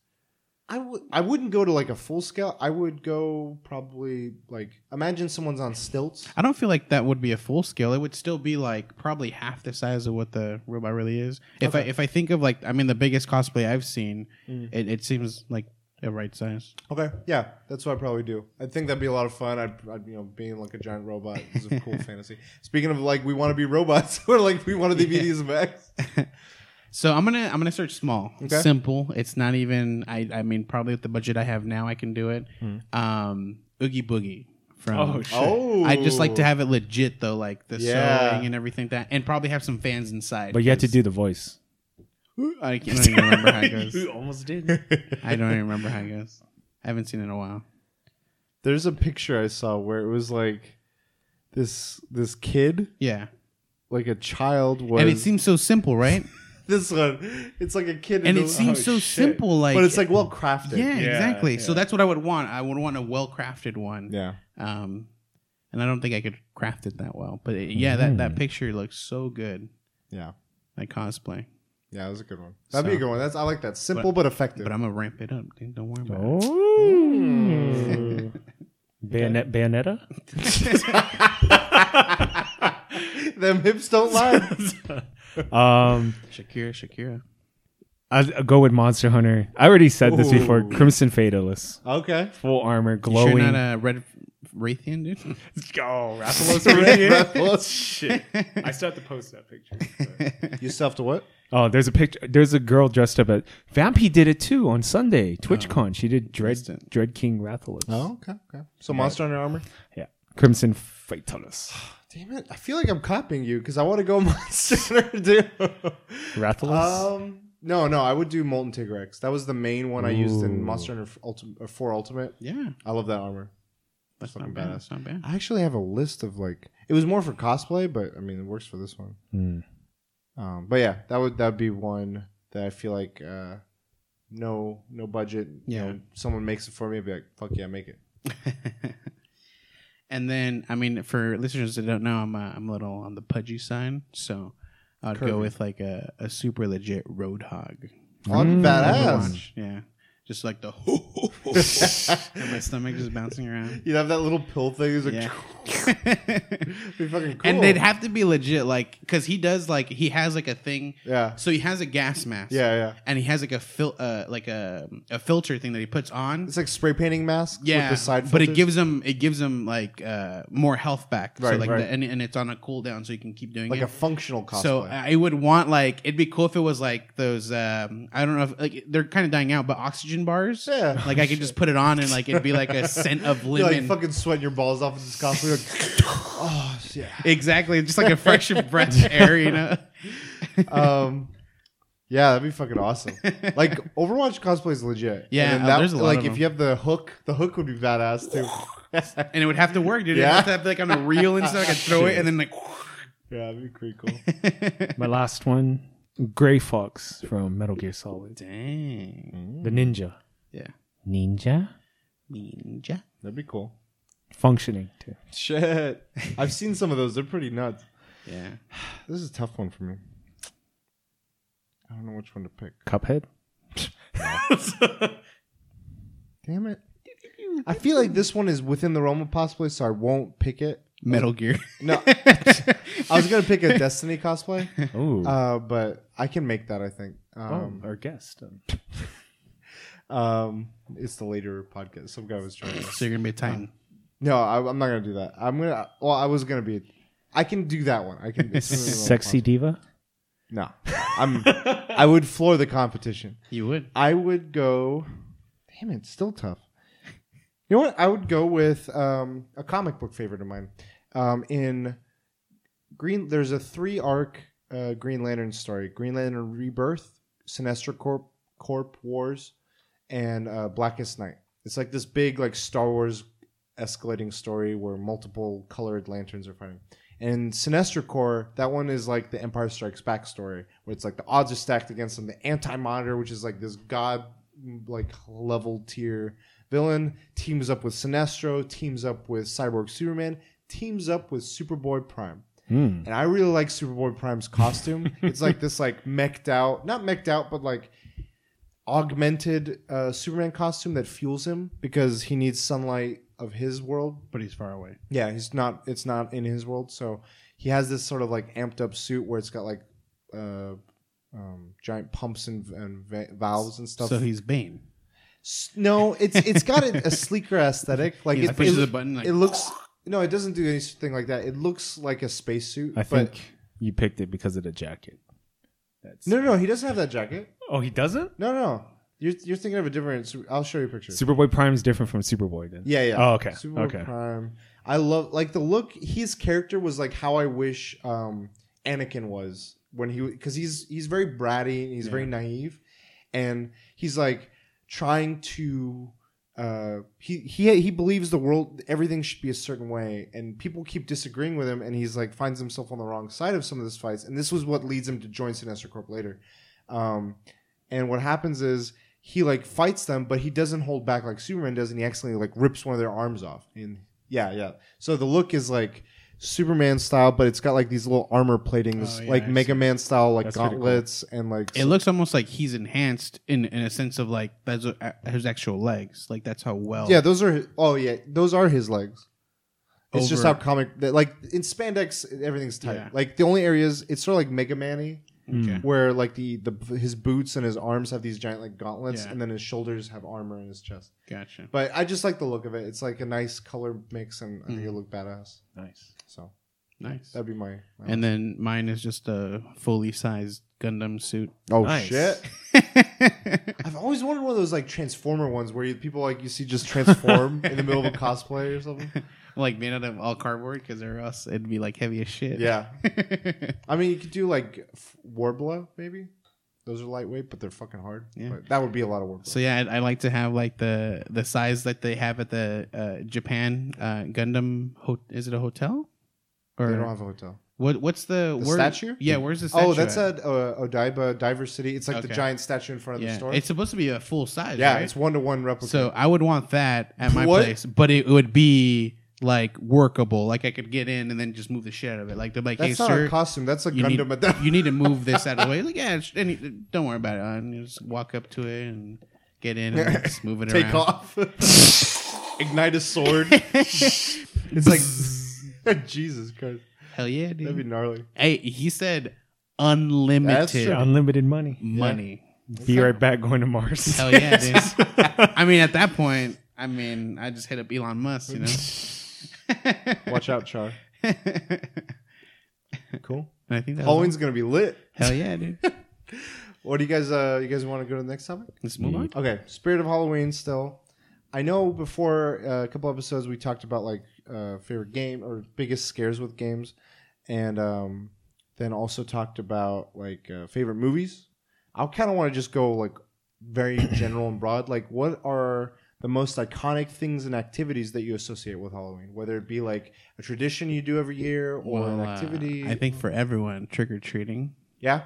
I would. I wouldn't go to like a full scale. I would go probably like imagine someone's on stilts.
I don't feel like that would be a full scale. It would still be like probably half the size of what the robot really is. If I if I think of like I mean the biggest cosplay I've seen,
Mm.
it, it seems like the right size.
Okay, yeah, that's what I probably do. I think that'd be a lot of fun. I'd, I'd you know, being like a giant robot is a cool (laughs) fantasy. Speaking of like, we want to be robots, (laughs) or like we want to be these mechs. (laughs)
So I'm gonna I'm gonna search small,
Okay.
simple. It's not even I I mean probably with the budget I have now I can do it. Um, Oogie Boogie from.
Oh, shit.
Oh,
I just like to have it legit though, like the
Yeah.
sewing and everything that, and probably have some fans inside.
But you have to do the voice.
I can't- I don't even remember how it goes. (laughs)
almost did.
I don't even remember how it goes. I haven't seen it in a while.
There's a picture I saw where it was like this this kid,
Yeah,
like a child, was.
and it seems so simple, right? (laughs)
this one. It's like a kid,
and
in
it
a-
seems
oh,
so
shit.
simple, like
but it's like well crafted.
yeah, exactly. So that's what I would want. I would want a well crafted one.
yeah.
Um, and I don't think I could craft it that well. But it, yeah, that that picture looks so good.
Yeah.
Like cosplay.
Yeah, that was a good one. That'd be a good one. That's I like that. Simple but, effective.
But I'm gonna ramp it up. Dude. Don't worry about it.
Oh. (laughs) Bayonet, Bayonetta? (laughs)
Them hips don't lie.
Um.
Shakira, Shakira.
I'll, I'll go with Monster Hunter. I already said this before. Crimson Fatalist.
okay.
Full armor,
You
glowing.
sure not a red Rathian, dude? (laughs)
oh,
Rathalos. (laughs) Already. Rathalos.
Shit. I still have to post that picture.
You still have to what?
Oh, there's a picture. There's a girl dressed up at Vampy did it too on Sunday. TwitchCon. She did Dread. Dread King Rathalos.
Oh, okay, okay. So Monster Hunter armor.
yeah. Crimson Fatalist.
Damn it! I feel like I'm copying you because I want to go (laughs) Monster Hunter too.
Rathalos.
um, no, no, I would do Molten Tigrex. That was the main one I used in
Ooh.
Monster Hunter Ultimate uh, Four Ultimate.
yeah,
I love that armor.
that's
fucking
not bad. That's not bad.
I actually have a list of like it was more for cosplay, but I mean it works for this one.
Hmm.
Um, but yeah, that would that would be one that I feel like uh, no no budget. you
Yeah.
know, someone makes it for me. I'd be like, fuck yeah, make it. (laughs)
and then, I mean, for listeners that don't know, I'm uh, I'm a little on the pudgy side, so I'd
Curvy.
go with like a, a super legit roadhog.
Oh, that'd badass.
Yeah, just like the (laughs) and my stomach just bouncing around. (laughs)
You'd have that little pill thing. It's like,
Yeah. (laughs)
be fucking cool.
And they'd have to be legit, like, because he does like he has like a thing.
Yeah.
So he has a gas mask.
Yeah, yeah.
And he has like a fil- uh, like a a filter thing that he puts on.
It's like spray painting masks.
Yeah,
with the side
but it
filters.
gives him it gives him like uh more health back. so
Right,
like
right.
The, and, and it's on a cooldown, so you can keep doing
like
it.
a functional cosplay.
so I would want like it'd be cool if it was like those um I don't know if like they're kind of dying out, but oxygen bars.
Yeah.
Like I could just put it on and like it'd be like a (laughs) scent of
You're like
lemon.
fucking sweating your balls off with this cosplay. Like, (laughs) oh yeah.
exactly, just like a fresh (laughs) breath of air, you know.
Um, yeah, that'd be fucking awesome. Like Overwatch cosplay is legit.
Yeah,
And then that,
there's a lot
like
of
if
them.
you have the hook, the hook would be badass too.
and it would have to work, dude.
Yeah.
It'd have to have like on a reel and stuff. I could throw it and then like.
yeah, that'd be pretty cool.
My last one, Gray Fox from Metal Gear Solid,
Dang.
the ninja.
Yeah.
Ninja
Ninja.
That'd be cool.
functioning too.
Shit, I've seen some of those. They're pretty nuts.
Yeah. (sighs)
This is a tough one for me. I don't know which one to pick.
Cuphead. (laughs)
Damn it. I feel like this one is within the realm of possibility, so I won't pick it.
Metal Gear.
No, (laughs) I was gonna pick a Destiny cosplay,
Oh,
uh, but I can make that. I think. Um,
our guest. (laughs)
um, it's the later podcast. Some guy was trying. to...
so you're gonna be a Titan.
No, I, I'm not gonna do that. I'm gonna. Well, I was gonna be. I can do that one. I can. it's within the
Sexy diva.
No, I'm. I would floor the competition.
You would.
I would go. Damn it, still tough. You know what? I would go with um, a comic book favorite of mine. Um, in Green, there's a three arc uh, Green Lantern story: Green Lantern Rebirth, Sinestro Corp, Corp Wars, and uh, Blackest Night. It's like this big like Star Wars escalating story where multiple colored lanterns are fighting. And Sinestro Corps, that one is like the Empire Strikes Back story, where it's like the odds are stacked against them. The Anti Monitor, which is like this god like level tier villain, teams up with Sinestro, teams up with Cyborg Superman, teams up with Superboy Prime.
Hmm.
And I really like Superboy Prime's costume. (laughs) it's like this like mech'd out, not mech'd out, but like augmented uh, Superman costume that fuels him because he needs sunlight of his world
But he's far away.
yeah, he's not. It's not in his world, so he has this sort of like amped up suit where it's got like uh, um, giant pumps and, and va- valves and stuff.
So he's Bane.
S- no, it's it's got a, a sleeker aesthetic. (laughs) Like
He
it,
pushes
it,
a button, like-
it looks. No, it doesn't do anything like that. It looks like a spacesuit.
I
but
think you picked it because of the jacket. That's
no, no, no, he doesn't have that jacket.
Oh, he doesn't.
No, no, you're you're thinking of a different. su- I'll show you a picture.
Superboy Prime is different from Superboy. Then.
Yeah, yeah.
Oh, okay.
Superboy
Okay.
Prime. I love like the look. His character was like how I wish um, Anakin was when he because he's he's very bratty and he's very naive, and he's like trying to. Uh, he he he believes the world everything should be a certain way, and people keep disagreeing with him, and he's like finds himself on the wrong side of some of these fights, and this was what leads him to join Sinestro Corp later. Um, and what happens is he like fights them, but he doesn't hold back like Superman does, and he accidentally like rips one of their arms off. And yeah, yeah. So the look is like Superman style, but it's got like these little armor platings,
Oh, yeah,
like
I
Mega Man style, like
That's pretty cool.
gauntlets and like.
It looks almost like he's enhanced in in a sense of like that's a, his actual legs. Like that's how well.
yeah, those are. His, oh yeah, those are his legs. It's just how
Over-
comic that like in spandex everything's tight.
Yeah.
Like the only areas it's sort of like Mega Man-y,
Okay. Mm.
where like the the his boots and his arms have these giant like gauntlets,
Yeah.
and then his shoulders have armor in his chest.
Gotcha.
But I just like the look of it. It's like a nice color mix, and I think it mm. look badass.
Nice.
So
Nice.
that'd be my. my
And then mine is just a fully sized Gundam suit.
oh
Nice.
shit! (laughs) I've always wanted one of those like transformer ones where you, people like you see just transform (laughs) in the middle of a cosplay or something.
Like made out of all cardboard because or else it'd be like heavy as shit.
Yeah, (laughs) I mean you could do like f- Worbla maybe. Those are lightweight, but they're fucking hard.
Yeah.
But that would be a lot of work.
So yeah, I, I like to have like the the size that they have at the uh, Japan uh, Gundam. Ho- is it a hotel? Or
they don't have a hotel.
What what's the,
The
where-
statue?
Yeah, where's the statue?
Oh, that's
at?
at uh, Odaiba Diver City. It's like the giant statue in front of the store.
It's supposed to be a full size.
yeah,
right?
it's one to one replica.
So I would want that at my
What?
place, but it would be like workable. Like I could get in and then just move the shit out of it. Like they're like,
that's
hey
not
sir,
a costume. That's a
you need,
Gundam at that.
you need to move this out of the way. (laughs) Like yeah, any, don't worry about it. And you just walk up to it and get in and (laughs) just move it
Take
around.
off. (laughs) Ignite a sword. it's like Jesus Christ.
Hell yeah,
That'd be gnarly.
Hey, he said unlimited
true.
Unlimited money.
money.
Be right back going to Mars.
Hell yeah, dude. I mean, at that point, I mean, I just hit up Elon Musk, you know. (laughs)
Watch out, Char. Cool.
I think that was-
Halloween's gonna be lit.
Hell yeah, dude. (laughs)
What do you guys? Uh, you guys want to go to the next topic?
Let's move on.
Okay, Spirit of Halloween. Still, I know before uh, a couple episodes we talked about like uh, favorite game or biggest scares with games, and um, then also talked about like uh, favorite movies. I kind of want to just go like very general and broad. Like, what are the most iconic things and activities that you associate with Halloween? Whether it be like a tradition you do every year or an
Well, uh,
activity.
I think for everyone, trick or treating.
yeah.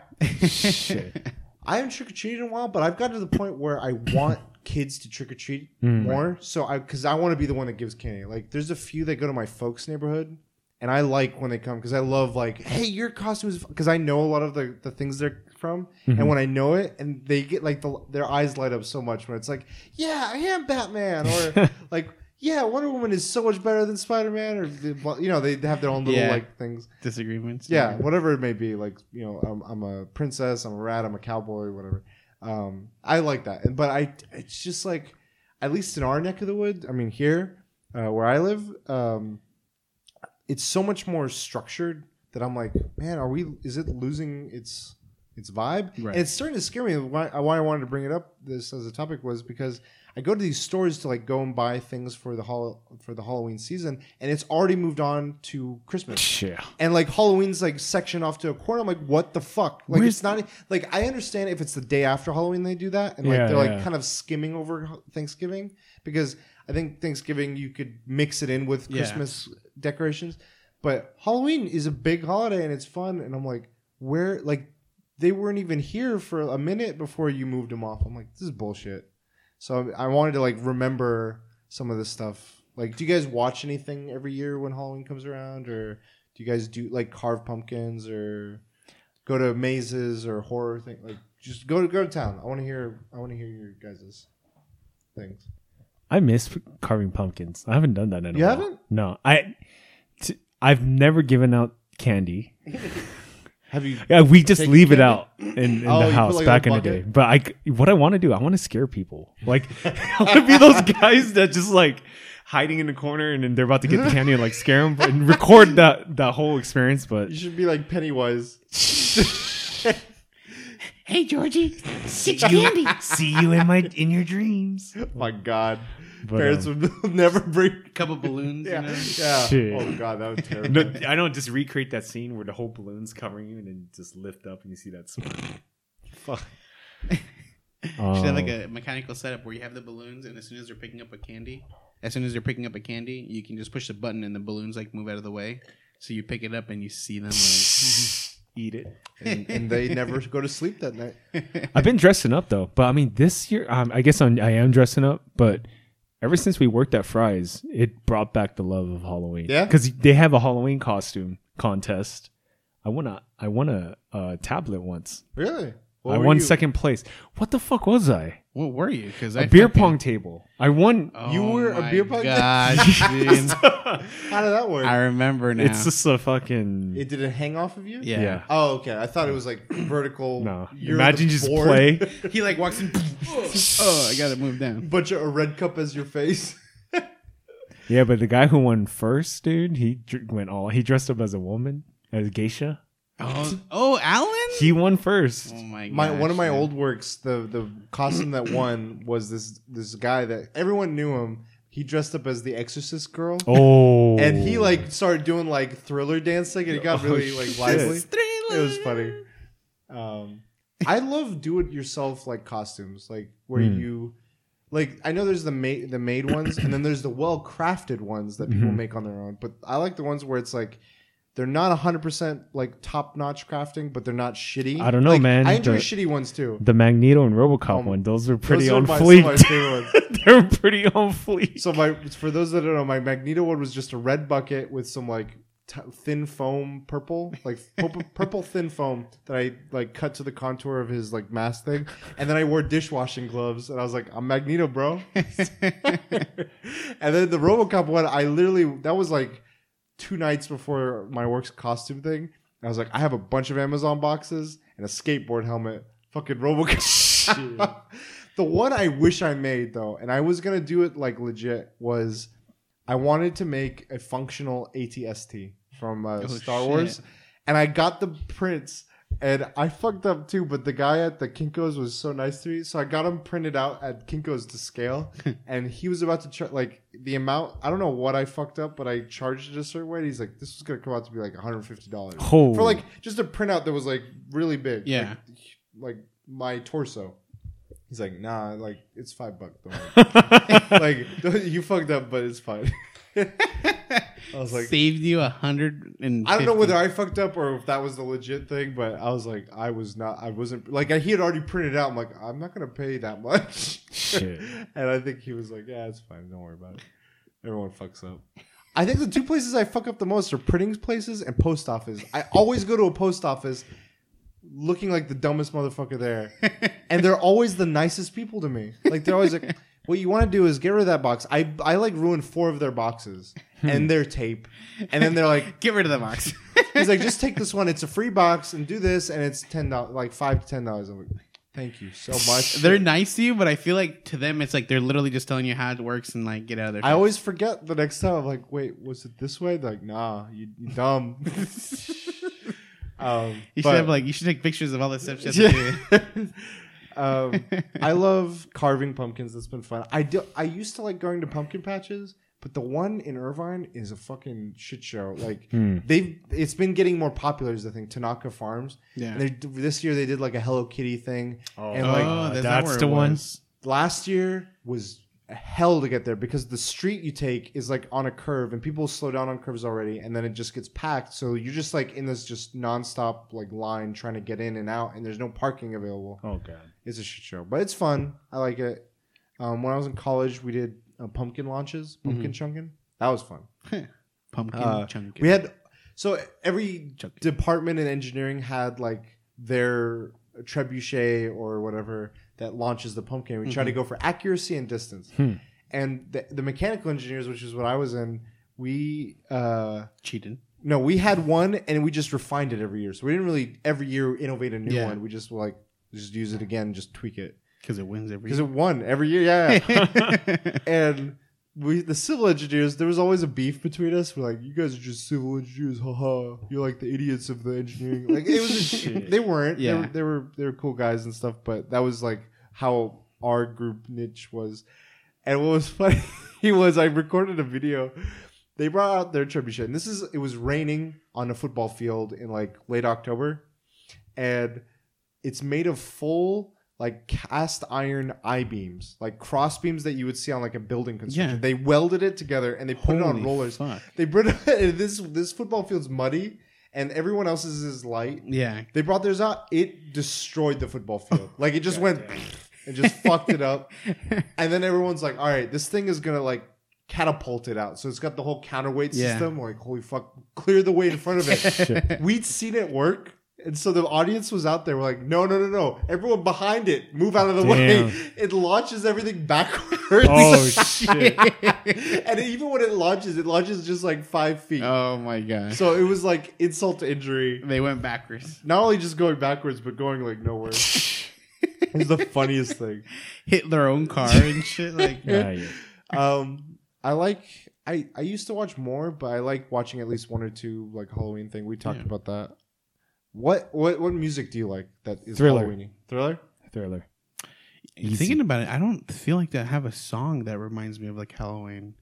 Shit. (laughs)
I haven't trick or treated in a while, but I've gotten to the point where I want kids to trick or treat (laughs)
Mm.
more. So I, because I want to be the one that gives candy. Like, there's a few that go to my folks' neighborhood, and I like when they come because I love like, hey, your costume is because I know a lot of the the things they're from, and when I know it, and they get like the their eyes light up so much when it's like, yeah, I am Batman, or (laughs) like. Yeah, Wonder Woman is so much better than Spider Man, or you know they have their own little
Yeah.
like things.
Disagreements.
Yeah, whatever it may be. Like you know, I'm, I'm a princess, I'm a rat, I'm a cowboy, whatever. Um, I like that, but I it's just like at least in our neck of the woods. I mean, here uh, where I live, um, it's so much more structured that I'm like, man, are we? Is it losing its its vibe?
Right.
And it's starting to scare me. Why, uh, why I wanted to bring it up this as a topic was because I go to these stores to like go and buy things for the hol- for the Halloween season, and it's already moved on to Christmas (laughs)
Yeah.
and like Halloween's like section off to a corner. I'm like, what the fuck? Like
Where's-
it's not like I understand if it's the day after Halloween they do that, and like
Yeah,
they're like
yeah.
kind of skimming over Thanksgiving because I think Thanksgiving you could mix it in with
Yeah.
Christmas decorations, but Halloween is a big holiday and it's fun. And I'm like, where like they weren't even here for a minute before you moved them off. I'm like, this is bullshit. So I wanted to like remember some of this stuff. Like, do you guys watch anything every year when Halloween comes around, or do you guys do like carve pumpkins or go to mazes or horror thing? Like, just go to go to town. I want to hear. I want to hear your guys' things.
I miss carving pumpkins. I haven't done that in a
You
while.
haven't?
No. I t- I've never given out candy. (laughs)
Have you?
Yeah, we just leave it out in, in
Oh,
the house
like,
back in the day. But I, what I want to do, I want to scare people. Like, (laughs) I want to be those guys that just like hiding in the corner and then they're about to get the (laughs) candy and like scare them and record that that whole experience. But
You should be like Pennywise. (laughs)
Hey, Georgie, get your candy. (laughs)
see you in my in your dreams. (laughs)
My God,
But,
parents
um,
would (laughs) never bring.
A couple balloons.
Yeah,
You know?
yeah.
Shit.
Oh God, that was terrible.
No, I don't just recreate that scene where the whole balloon's covering you and then just lift up and you see that smoke.
Fuck.
Should have like
Um,
a mechanical setup where you have the balloons, and as soon as they're picking up a candy, as soon as they're picking up a candy, you can just push the button, and the balloons like move out of the way. So you pick it up and you see them.
Eat it.
And, and they never go to sleep that night. (laughs)
I've been dressing up though, but I mean this year, um, I guess I'm, I am dressing up. But ever since we worked at Fry's, it brought back the love of Halloween.
Yeah?
because they have a Halloween costume contest. I won a I won a, a tablet once.
Really? What
I won
you?
second place. What the fuck was I?
What were you? Because
A beer pong table. I won.
You oh were a
my
beer pong-
Gosh, dude. (laughs)
How did that work?
I remember now.
It's just a fucking
it did it hang off of you?
yeah.
yeah.
Oh, okay. I thought it was like vertical.
No,
You're
imagine
the
just
board,
play. (laughs)
He like walks in. (laughs) oh, I gotta move down.
Bunch of a red cup as your face.
Yeah, but the guy who won first, dude, he dr- went all. He dressed up as a woman, as a geisha.
Oh, oh, Alan.
He won first.
oh my god.
my one of my old works, the the costume that won was this this guy that everyone knew him. He dressed up as the Exorcist girl.
Oh,
And he like started doing like thriller dancing and it got
Oh,
really like
shit.
lively. It was funny. Um, I love do it yourself like costumes, like where
Hmm.
you like. I know there's the made the made ones, and then there's the well crafted ones that people
Mhm.
make on their own. But I like the ones where it's like They're not 100% like top notch crafting, but they're not shitty.
I don't know,
Like,
man.
I enjoy
The-
shitty ones too.
The Magneto and RoboCop
Um,
one, those are pretty
Those are
on
my- some of my
fleek.
favorite ones. (laughs)
They're pretty on fleek.
So my for those that don't know, my Magneto one was just a red bucket with some like t- thin foam purple, like purple, (laughs) purple thin foam that I like cut to the contour of his like mask thing, and then I wore dishwashing gloves, and I was like, I'm Magneto, bro. (laughs) and then the RoboCop one, I literally that was like two nights before my work's costume thing. I was like, I have a bunch of Amazon boxes and a skateboard helmet. Fucking RoboCop. (laughs) (laughs) the one I wish I made though, and I was gonna do it like legit, was I wanted to make a functional ATST from uh,
Oh,
Star
shit.
Wars, and I got the prints. And I fucked up too, but the guy at the Kinko's was so nice to me, so I got him printed out at Kinko's to scale, (laughs) and he was about to charge like the amount. I don't know what I fucked up, but I charged it a certain way. And he's like, "This was gonna come out to be like 150 dollars
Oh.
for like just a printout that was like really big,
Yeah.
like, like my torso." He's like, "Nah, like it's five bucks. Don't worry. (laughs) like (laughs) you fucked up, but it's fine." I was like,
saved you a hundred and.
I don't know whether I fucked up or if that was the legit thing, but I was like, I was not, I wasn't like he had already printed out. I'm like, I'm not gonna pay that much.
Shit. (laughs)
and I think he was like, Yeah, it's fine. Don't worry about it. Everyone fucks up. I think the two places I fuck up the most are printing places and post office. I always go to a post office looking like the dumbest motherfucker there, (laughs) and they're always the nicest people to me. Like they're always like. What you want to do is get rid of that box. I I like ruined four of their boxes and their tape, and then they're like, (laughs)
Get rid of the box. (laughs)
He's like, just take this one. It's a free box and do this, and it's ten dollars, like five to ten dollars. I'm like, thank you so much. (laughs)
they're nice to you, but I feel like to them it's like they're literally just telling you how it works and like get out of there.
I always forget the next time. I'm like, wait, was it this way? They're like, nah, you, you dumb. um,
you should
but-
have like you should take pictures of all the stuff. You have to do.
Um, (laughs) I love carving pumpkins. That's been fun. I do. I used to like going to pumpkin patches, but the one in Irvine is a fucking shit show. Like
Hmm.
they've, it's been getting more popular. Is the thing Tanaka Farms.
Yeah.
And they, this year they did like a Hello Kitty thing,
Oh,
and like
oh, that's,
that's the
it
one?
last year was hell to get there because the street you take is like on a curve and people slow down on curves already and then it just gets packed. So you're just like in this just nonstop like line trying to get in and out and there's no parking available.
Oh god.
it's a shit show but it's fun. I like it. Um, when i was in college we did uh, pumpkin launches pumpkin chunkin. That was fun. (laughs)
Pumpkin
uh,
chunky.
we had so every department in engineering had like their trebuchet or whatever that launches the pumpkin. We try to go for accuracy and distance. And the, the mechanical engineers, which is what I was in, we uh,
cheated.
no, we had one and we just refined it every year. So we didn't really every year innovate a new
Yeah.
one. We just like just use it again, just tweak it
Because it wins every
because it won every year. Yeah. (laughs) (laughs) and we the civil engineers there was always a beef between us we're like you guys are just civil engineers haha you're like the idiots of the engineering like it was just, (laughs) they weren't they,
Yeah.
were, they were they were cool guys and stuff but that was like how our group niche was and what was (laughs) funny was i recorded a video they brought out their trebuchet and this is it was raining on a football field in like late october and it's made of full like cast iron I beams, like cross beams that you would see on like a building construction.
Yeah.
They welded it together and they put it on rollers.
fuck.
They brought (laughs) this this football field's muddy and everyone else's is light.
Yeah.
They brought theirs out. It destroyed the football field. (laughs) Like it just went and just fucked it up. (laughs) And then everyone's like, "All right, this thing is gonna like catapult it out." So it's got the whole counterweight
Yeah.
system. Like, holy fuck, clear the way in front of it. (laughs) We'd seen it work. And so the audience was out there. We're like, no, no, no, no! Everyone behind it, move out of the way!
Damn. (laughs)
It launches everything oh, backwards.
Oh shit.
and even when it launches, it launches just like five feet.
oh my god.
So it was like insult to injury.
they went backwards.
Not only just going backwards, but going like nowhere. It's the funniest thing. (laughs)
Hit their own car and shit. Like
Yeah, yeah. (laughs)
Um, I like. I I used to watch more, but I like watching at least one or two like Halloween thing. We talked
Yeah.
about that. What what what music do you like that is
Thriller.
Halloweeny? Thriller.
Thriller.
thinking about it, I don't feel like I have a song that reminds me of like Halloween.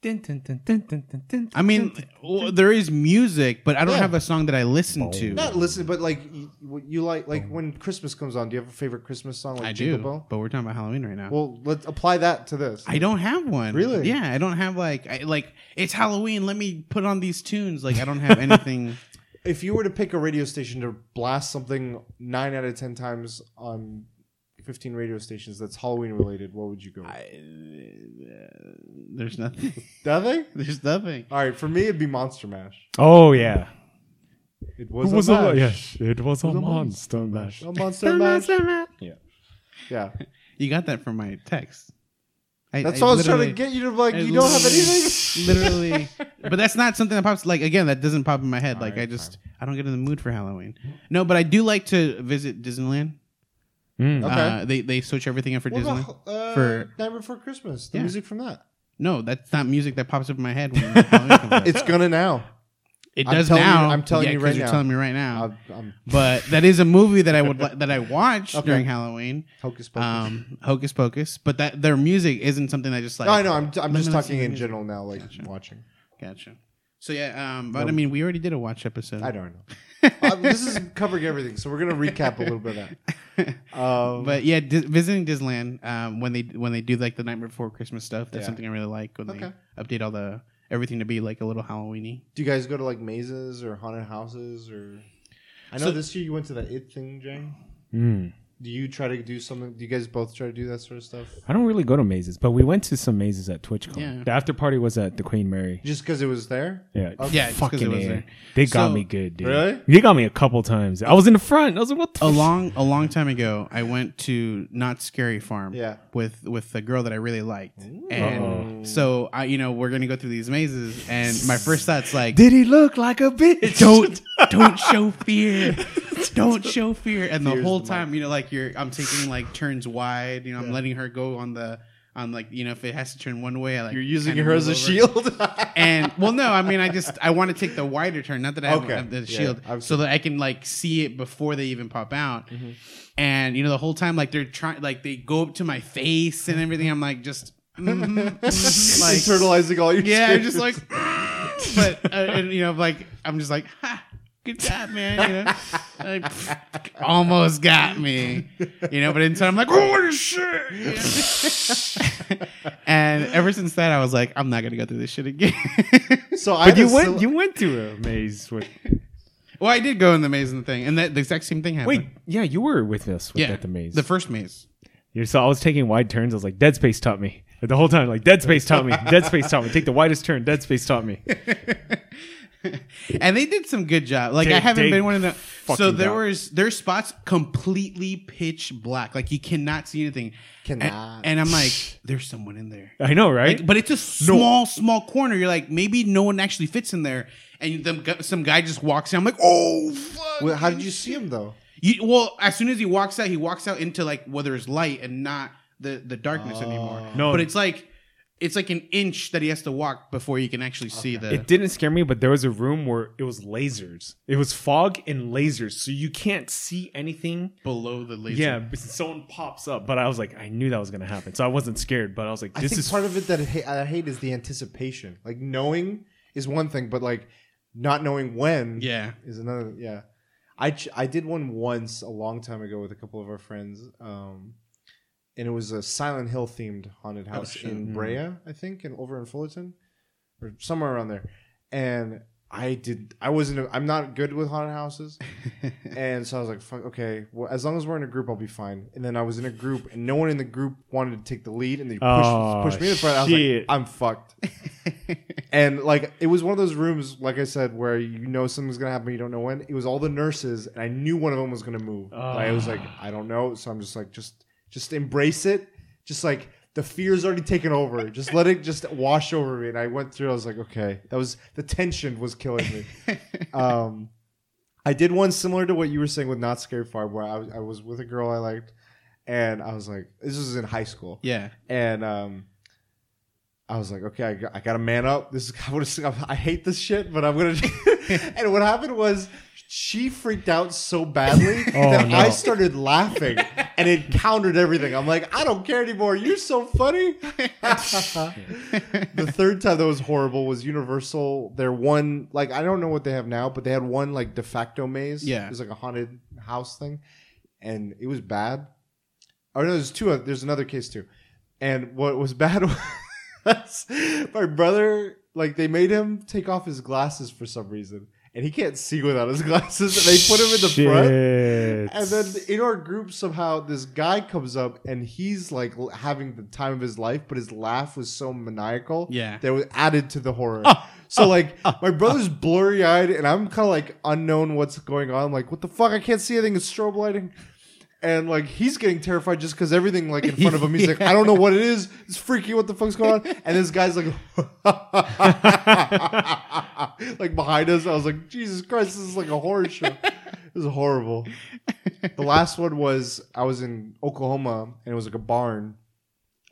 Dun, dun, dun, dun, dun, dun, dun,
I mean,
dun,
well, there is music, but I don't
Yeah.
have a song that I listen to.
Not listen, but like you, what you like, like when Christmas comes on. Do you have a favorite Christmas song? Like
I
Jingle
do,
Bell?
but we're talking about Halloween right now.
Well, let's apply that to this.
I don't have one.
Really?
Yeah, I don't have like I, like it's Halloween. Let me put on these tunes. Like I don't have anything.
if you were to pick a radio station to blast something nine out of ten times on fifteen radio stations that's Halloween related, what would you go? with?
I, uh, there's nothing. (laughs)
Nothing. (laughs)
There's nothing.
All right, for me it'd be Monster Mash.
Oh yeah.
It was,
It was
a
a,
mash.
yes, it was a
was a
monster mash.
A (laughs) Monster Mash.
Yeah.
Yeah,
You got that from my text. I,
that's what I was trying to get you to like.
I
You don't have anything.
literally, but that's not something that pops. Like again, that doesn't pop in my head. like
right,
I just I don't get in the mood for Halloween. No, but I do like to visit Disneyland.
Mm.
Okay.
Uh, they they switch everything up for
What
Disney.
about uh,
For-
Night Before Christmas? The
Yeah.
music from that.
No, that's not music that pops up in my head when (laughs) Halloween comes out.
It's gonna now.
It
I'm
does
telling you-
now.
I'm telling
Yeah,
you
'cause
right
you're
now.
telling me right now.
I'm, I'm
but that is a movie that I would li- that I (laughs) watched
Okay.
during Halloween.
Hocus Pocus.
Um, Hocus Pocus. But that their music isn't something I just like.
no, I know. I'm, I'm just
listen
talking in
music.
general now, like
Gotcha.
watching.
Gotcha. So yeah, um, but I mean, we already did a watch episode.
I don't know. Uh, this is covering everything, so we're gonna recap a little bit of that. Um, (laughs)
But yeah, Dis- visiting Disneyland um, when they when they do like the night before Christmas stuff, that's
Yeah.
something I really like when
Okay.
they update all the everything to be like a little Halloweeny.
do you guys go to like mazes or haunted houses or? I know
So-
this year you went to the It thing, Jane.
Mm.
Do you try to do something? Do you guys both try to do that sort of stuff?
I don't really go to mazes, but we went to some mazes at TwitchCon.
Yeah.
The after party was at the Queen Mary.
Just because it was there?
Yeah,
Okay.
Yeah, just 'cause
fucking
it was
A.
there.
They got
So-
me good, dude.
Really?
They got me a couple times. I was in the front. I was like, what the
A
f-
long a long time ago, I went to Knott's Scary Farm.
Yeah.
With with a girl that I really liked,
Uh-oh.
and so I you know we're gonna go through these mazes, and my first thought's like,
Did he look like a bitch?
don't don't show fear (laughs) don't show fear and the
Fear's
whole
the
time you know like you're i'm taking like turns wide you know i'm letting her go on the on like you know if it has to turn one way I like
You're using
kinda
her as a
move over.
shield. (laughs)
and well no i mean i just i want to take the wider turn not that i have,
Okay.
have the
Yeah,
shield
I've
so that i can like see it before they even pop out
Mm-hmm.
and you know the whole time like they're trying like they go up to my face and everything i'm like just (laughs) mhm, mhm, like
internalizing all your
yeah, I'm just like, but uh, and you know, like I'm just like, ha, good job, man. You know, like, pff, almost got me. You know, but inside I'm like, holy shit. (laughs) and ever since that, I was like, I'm not gonna go through this shit again. (laughs)
so I
But you went. You went to a maze with. (laughs)
well, I did go in the maze and the thing, and that the exact same thing happened.
Wait, yeah, you were with us with
yeah,
at the maze.
the first maze.
You so I was taking wide turns. I was like, Dead Space taught me. The whole time, like Dead Space taught me. Dead Space taught me. Take the widest turn. Dead Space taught me. (laughs)
and they did some good job. Like I haven't been one of the. So
fucking
there
got-
was there's spots completely pitch black, like you cannot see anything. And,
Cannot.
and I'm like, there's someone in there.
I know, right?
Like, but it's a small, small corner. You're like, maybe no one actually fits in there, and the, some guy just walks in. I'm like, oh, fuck.
Well, how did you see him though?
You, well, as soon as he walks out, he walks out into like where it's light and not the the darkness oh. anymore.
No.
but it's like it's like an inch that he has to walk before you can actually see the.
It didn't scare me, but there was a room where it was lasers. It was fog and lasers, so you can't see anything.
below the laser.
Yeah, but someone pops up, but I was like, I knew that was gonna happen, so I wasn't scared. But I was like,
I
this
think
is
part of it that I hate, I hate is the anticipation. Like knowing is one thing, but like not knowing when
yeah.
is another. Yeah, I ch- I did one once a long time ago with a couple of our friends, um, and it was a Silent Hill themed haunted oh, house
shit.
in hmm. Brea, I think, and over in Fullerton or somewhere around there. And I did. I wasn't. I'm not good with haunted houses, (laughs) and so I was like, "Fuck, okay. Well, as long as we're in a group, I'll be fine." And then I was in a group, and no one in the group wanted to take the lead, and they pushed,
Oh,
pushed me in the front. I was
shit.
like, "I'm fucked." (laughs) and like, it was one of those rooms, like I said, where you know something's gonna happen, you don't know when. It was all the nurses, and I knew one of them was gonna move. But I was oh. like, I don't know, so I'm just like, just, just embrace it. Just like the fear's already taken over. Just let it just wash over me. And I went through. I was like, okay, that was the tension was killing me. (laughs) um, I did one similar to what you were saying with Knott's Scary Farm, where I was, I was with a girl I liked, and I was like, this was in high school,
Yeah.
and um, I was like, okay, I got, I got to man up. This is (laughs) I, I hate this shit, but I'm gonna. (laughs) and what happened was she freaked out so badly (laughs)
Oh,
that
no.
I started laughing, and it countered everything. I'm like, I don't care anymore. You're so funny. (laughs) the third time that was horrible was Universal. Their one, like, I don't know what they have now, but they had one like de facto maze.
Yeah.
it was like a haunted house thing, and it was bad. Oh no, there's two. There's another case too, and what was (laughs) bad was my brother. Like they made him take off his glasses for some reason, and he can't see without his (laughs) glasses. And they put him in the front. And then in our group, somehow this guy comes up and he's like having the time of his life, but his laugh was so maniacal.
Yeah.
That was added to the horror. (laughs) so like my brother's blurry eyed and I'm kind of like unknown what's going on. I'm like, what the fuck? I can't see anything. It's strobe lighting. And like he's getting terrified just because everything like in front of him, he's like, (laughs) I don't know what it is. It's freaky. What the fuck's going on? And this guy's like, (laughs) like behind us. I was like, Jesus Christ, this is like a horror show. It was horrible. The last one was I was in Oklahoma and it was like a barn,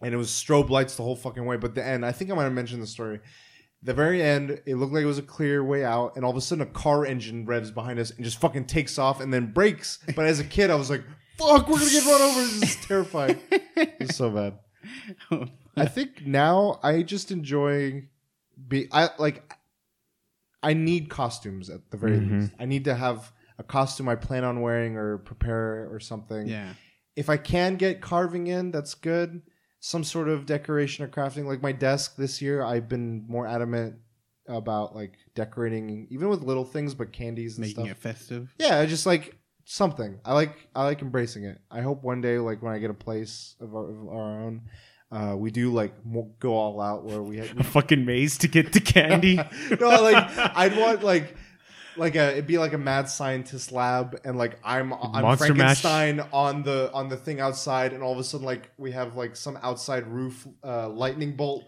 and it was strobe lights the whole fucking way. But the end, I think I might have mentioned the story. The very end, it looked like it was a clear way out, and all of a sudden a car engine revs behind us and just fucking takes off and then brakes. But as a kid, I was like, "Fuck, we're gonna get run over!" This is (laughs) terrifying. It's so bad. (laughs) I think now I just enjoy be I like I need costumes at the very
Mhm.
least. I need to have a costume I plan on wearing or prepare or something.
Yeah.
If I can get carving in, that's good. Some sort of decoration or crafting. Like my desk this year, I've been more adamant about like decorating even with little things but candies and
Making
stuff.
it festive.
Yeah, I just like something. I like I like embracing it. I hope one day, like when I get a place of our, of our own, uh, we do like mo- go all out where we. (laughs)
a fucking maze to get the candy. (laughs)
no, like I'd want like like a it'd be like a mad scientist lab, and like I'm I'm
Monster.
Frankenstein on the on the thing outside, and all of a sudden like we have like some outside roof uh, lightning bolt.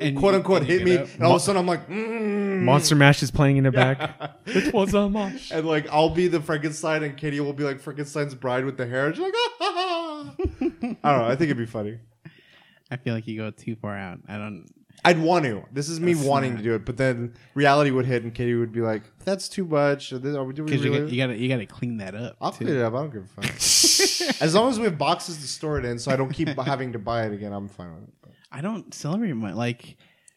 And
quote unquote
and
hit me,
up.
and all of a sudden I'm like, mm.
Monster Mash is playing in the back. (laughs) It was a mosh.
and like I'll be the Frankenstein, and Katie will be like Frankenstein's bride with the hair. And she's like, ah, ah, ah. I don't know. I think it'd be funny.
I feel like you go too far out. I don't.
I'd want to. This is me
That's
wanting
not-
to do it, but then reality would hit, and Katie would be like, "That's too much." Are we doing
Because you,
really?
got- you gotta you gotta clean that up.
I'll
too.
clean it up. I don't give a fuck. (laughs) as long as we have boxes to store it in, so I don't keep (laughs) having to buy it again, I'm fine with it. But
I don't celebrate my like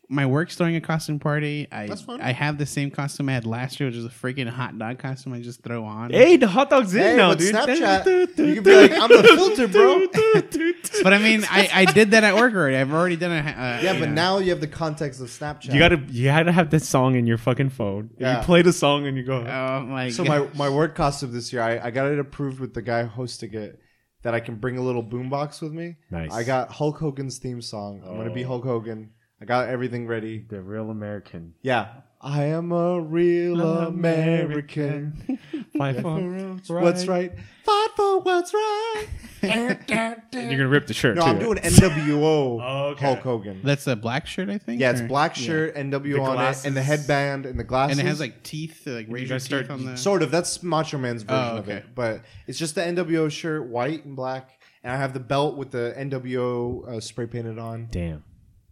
my work's throwing a costume party. I
That's fine.
I have the same costume I had last year, which is a freaking hot dog costume I just throw on.
Hey, the hot dog's in
Hey,
now,
but
dude.
Snapchat, (laughs) you can be like, "I'm the filter, bro." (laughs)
But I mean, I, I did that at work already. I've already done it. Uh,
Yeah,
you
but
know.
now you have the context of Snapchat.
You gotta, you gotta have this song in your fucking phone.
Yeah.
You play the song and you go.
Oh my
So
god.
my my work costume this year, I, I got it approved with the guy hosting it that I can bring a little boombox with me.
Nice.
I got Hulk Hogan's theme song. I'm gonna be
Oh.
Hulk Hogan. I got everything ready.
the real American.
Yeah. I am a real American. (laughs)
Fight for
What's right? Fight for what's right. (laughs)
You're gonna rip the shirt.
No,
too,
I'm doing NWO (laughs)
Oh, okay.
Hulk Hogan.
That's a black shirt, I think.
yeah, it's
or-
black
yeah.
shirt, NWO
The
on it, and the headband and the glasses.
and it has like teeth, uh, like razor teeth
start-
on the.
Sort of. That's Macho Man's version
Oh,
of it. But it's just the NWO shirt, white and black. And I have the belt with the NWO uh, spray painted on.
Damn,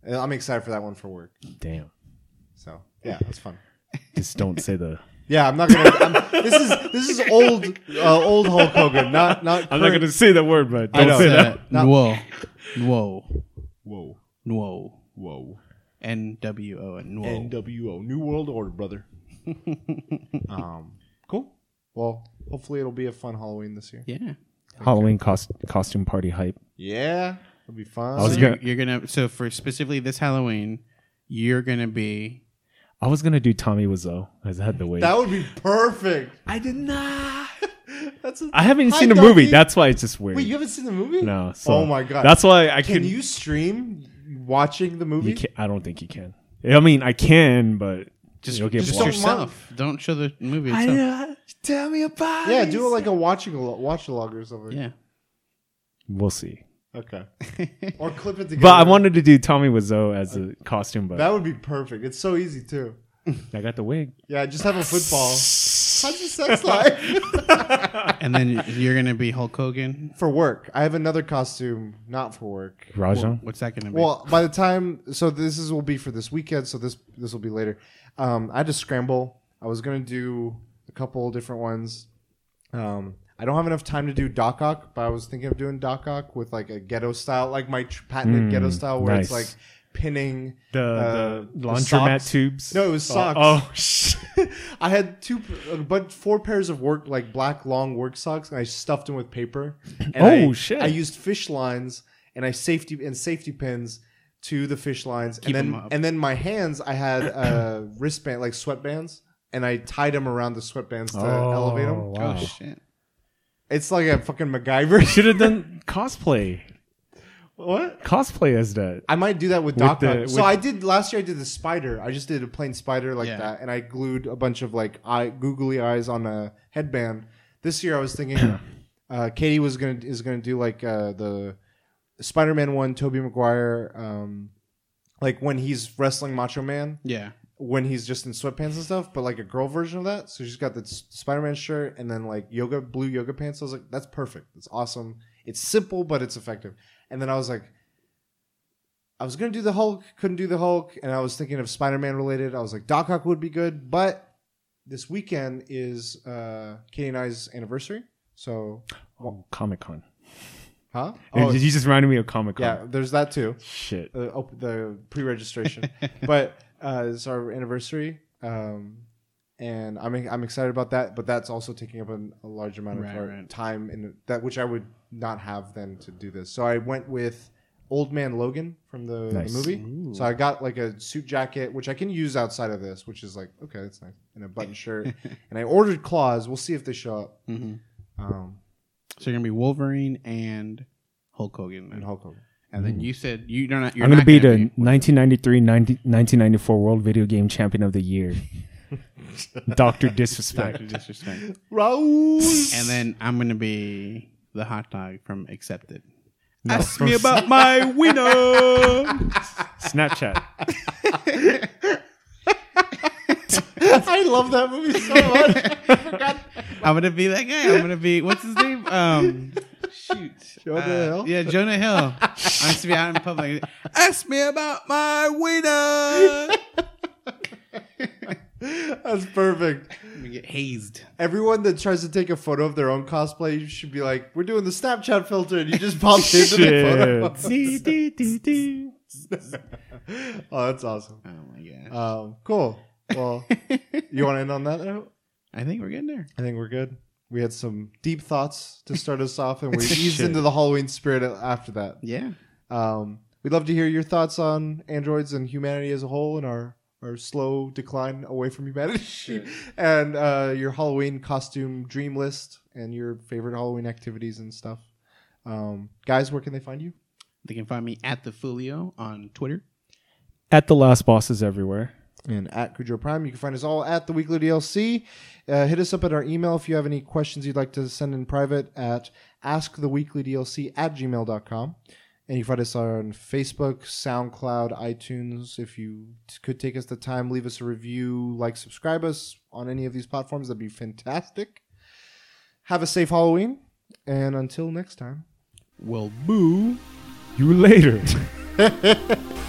I'm excited for that one for work.
damn.
So yeah, that's fun.
Just don't say the.
Yeah, I'm not gonna. I'm, this is this is old uh, old Hulk Hogan, not not.
I'm not
current-
gonna say the word, but
I
don't
know.
say that.
Not-
Whoa, whoa,
Whoa,
whoa,
whoa.
N W O and whoa.
NWO, New World Order, brother. (laughs) um, cool. Well, hopefully it'll be a fun Halloween this year.
yeah.
Halloween cost, costume party hype.
Yeah, it'll be fun.
I was
So
gonna-
you're, you're gonna so for specifically this Halloween, you're gonna be
I was gonna do Tommy Wiseau. I just had to wait.
that would be perfect.
I did not. (laughs)
That's a,
I haven't
Hi,
seen the movie.
Duffy.
That's why it's just weird.
Wait, you haven't seen the movie?
no. Oh so
oh my god.
That's why I
can.
Can
you stream watching the movie?
You can, I don't think you can. I mean, I can, but
just
You'll get
just
blocked.
yourself. Don't show the movie itself.
tell me about. It.
Yeah, do it like a watching a watch along or something.
yeah.
We'll see.
Okay. (laughs) or clip it together.
But I wanted to do Tommy Wiseau as a costume, but
that would be perfect. It's so easy too.
I got the wig.
Yeah, just have a football. (laughs) How's your sex life? (laughs)
and then you're gonna be Hulk Hogan.
for work, I have another costume, not for work.
Rajan.
What's that gonna be?
Well, by the time, so this is will be for this weekend. So this this will be later. Um, I had to scramble. I was gonna do a couple different ones. Um, I don't have enough time to do Doc Ock, but I was thinking of doing Doc Ock with like a ghetto style, like my tr- patented
Mm,
ghetto style, where it's
nice.
like pinning
The,
uh,
the laundromat
socks.
tubes.
No, it was
Oh,
socks.
Oh, (laughs) sh-
I had two, uh, but four pairs of work, like black long work socks, and I stuffed them with paper. (clears throat) And
Oh,
I,
shit.
I used fish lines and I safety and safety pins to the fish lines,
Keep
and
'em
then
up.
and then my hands, I had (clears throat) uh, wristband like sweatbands, and I tied them around the sweatbands to
Oh,
elevate them.
wow.
Oh shit.
It's like a fucking MacGyver.
Should have done (laughs) cosplay.
what?
Cosplay as that.
I might do that with
With
Doc
the-
So
with-
I did last year. I did the spider. I just did a plain spider like
Yeah.
that, and I glued a bunch of like eye googly eyes on a headband. This year, I was thinking (coughs) uh, Katie was gonna is gonna do like uh, the Spider Man one, Tobey Maguire, um, like when he's wrestling Macho Man,
Yeah.
When he's just in sweatpants and stuff, but like a girl version of that. So she's got the Spider Man shirt and then like yoga blue yoga pants. I was like, that's perfect. It's awesome. It's simple, but it's effective. And then I was like, I was gonna do the Hulk, couldn't do the Hulk, and I was thinking of Spider Man related. I was like, Doc Ock would be good, but this weekend is uh, Katie and I's anniversary. So,
Oh, Comic Con.
huh? (laughs)
Oh, you just reminded me of Comic Con.
yeah. There's that too.
Shit.
the, op- the pre-registration. but uh, it's our anniversary, um, and I'm I'm excited about that. But that's also taking up an, a large amount of
Right,
our
right.
time in that which I would not have then to do this. So I went with Old Man Logan from the, the
Nice.
movie. So I got like a suit jacket, which I can use outside of this, which is like okay, that's nice, and a button shirt. (laughs) and I ordered claws. We'll see if they show up.
hmm
Um,
So you're gonna be Wolverine and Hulk Hogan,
and
then.
Hulk Hogan.
And then hmm. you said you're not. You're
I'm going to be the
gonna
1993 90, 1994 World Video Game Champion of the Year. (laughs) Doctor Disrespect.
Dr. Disrespect.
Raul.
and then I'm gonna be the hot dog from Accepted.
No,
Ask
from
me about my winner. (laughs)
Snapchat. (laughs)
I love that movie so much. I forgot.
I'm gonna be that guy. I'm gonna be what's his name? Um, shoot,
Jonah
Uh,
Hill?
Yeah, Jonah Hill. I'm just be out in public. Ask me about my winner. (laughs)
That's perfect.
I'm get hazed.
Everyone that tries to take a photo of their own cosplay you should be like, "We're doing the Snapchat filter," and you just pop into the photo. (laughs) (laughs) Oh, that's awesome.
Oh my gosh.
Um, cool. Well, you want to end on that note?
I think we're getting there.
I think we're good. We had some deep thoughts to start us off, and we (laughs) eased
Shit.
into the Halloween spirit after that.
Yeah.
Um, we'd love to hear your thoughts on androids and humanity as a whole and our, our slow decline away from humanity (laughs) and uh, your Halloween costume dream list and your favorite Halloween activities and stuff. Um, guys, where can they find you?
They can find me at the Folio on Twitter.
At the last bosses everywhere.
And at Cujo Prime. You can find us all at the Weekly DLC. Uh, hit us up at our email if you have any questions you'd like to send in private at asktheweeklydlc at gmail.com. And you can find us on Facebook, SoundCloud, iTunes. If you t- could take us the time, leave us a review, like, subscribe us on any of these platforms, that'd be fantastic. Have a safe Halloween. And until next time.
Well, boo.
You later. (laughs)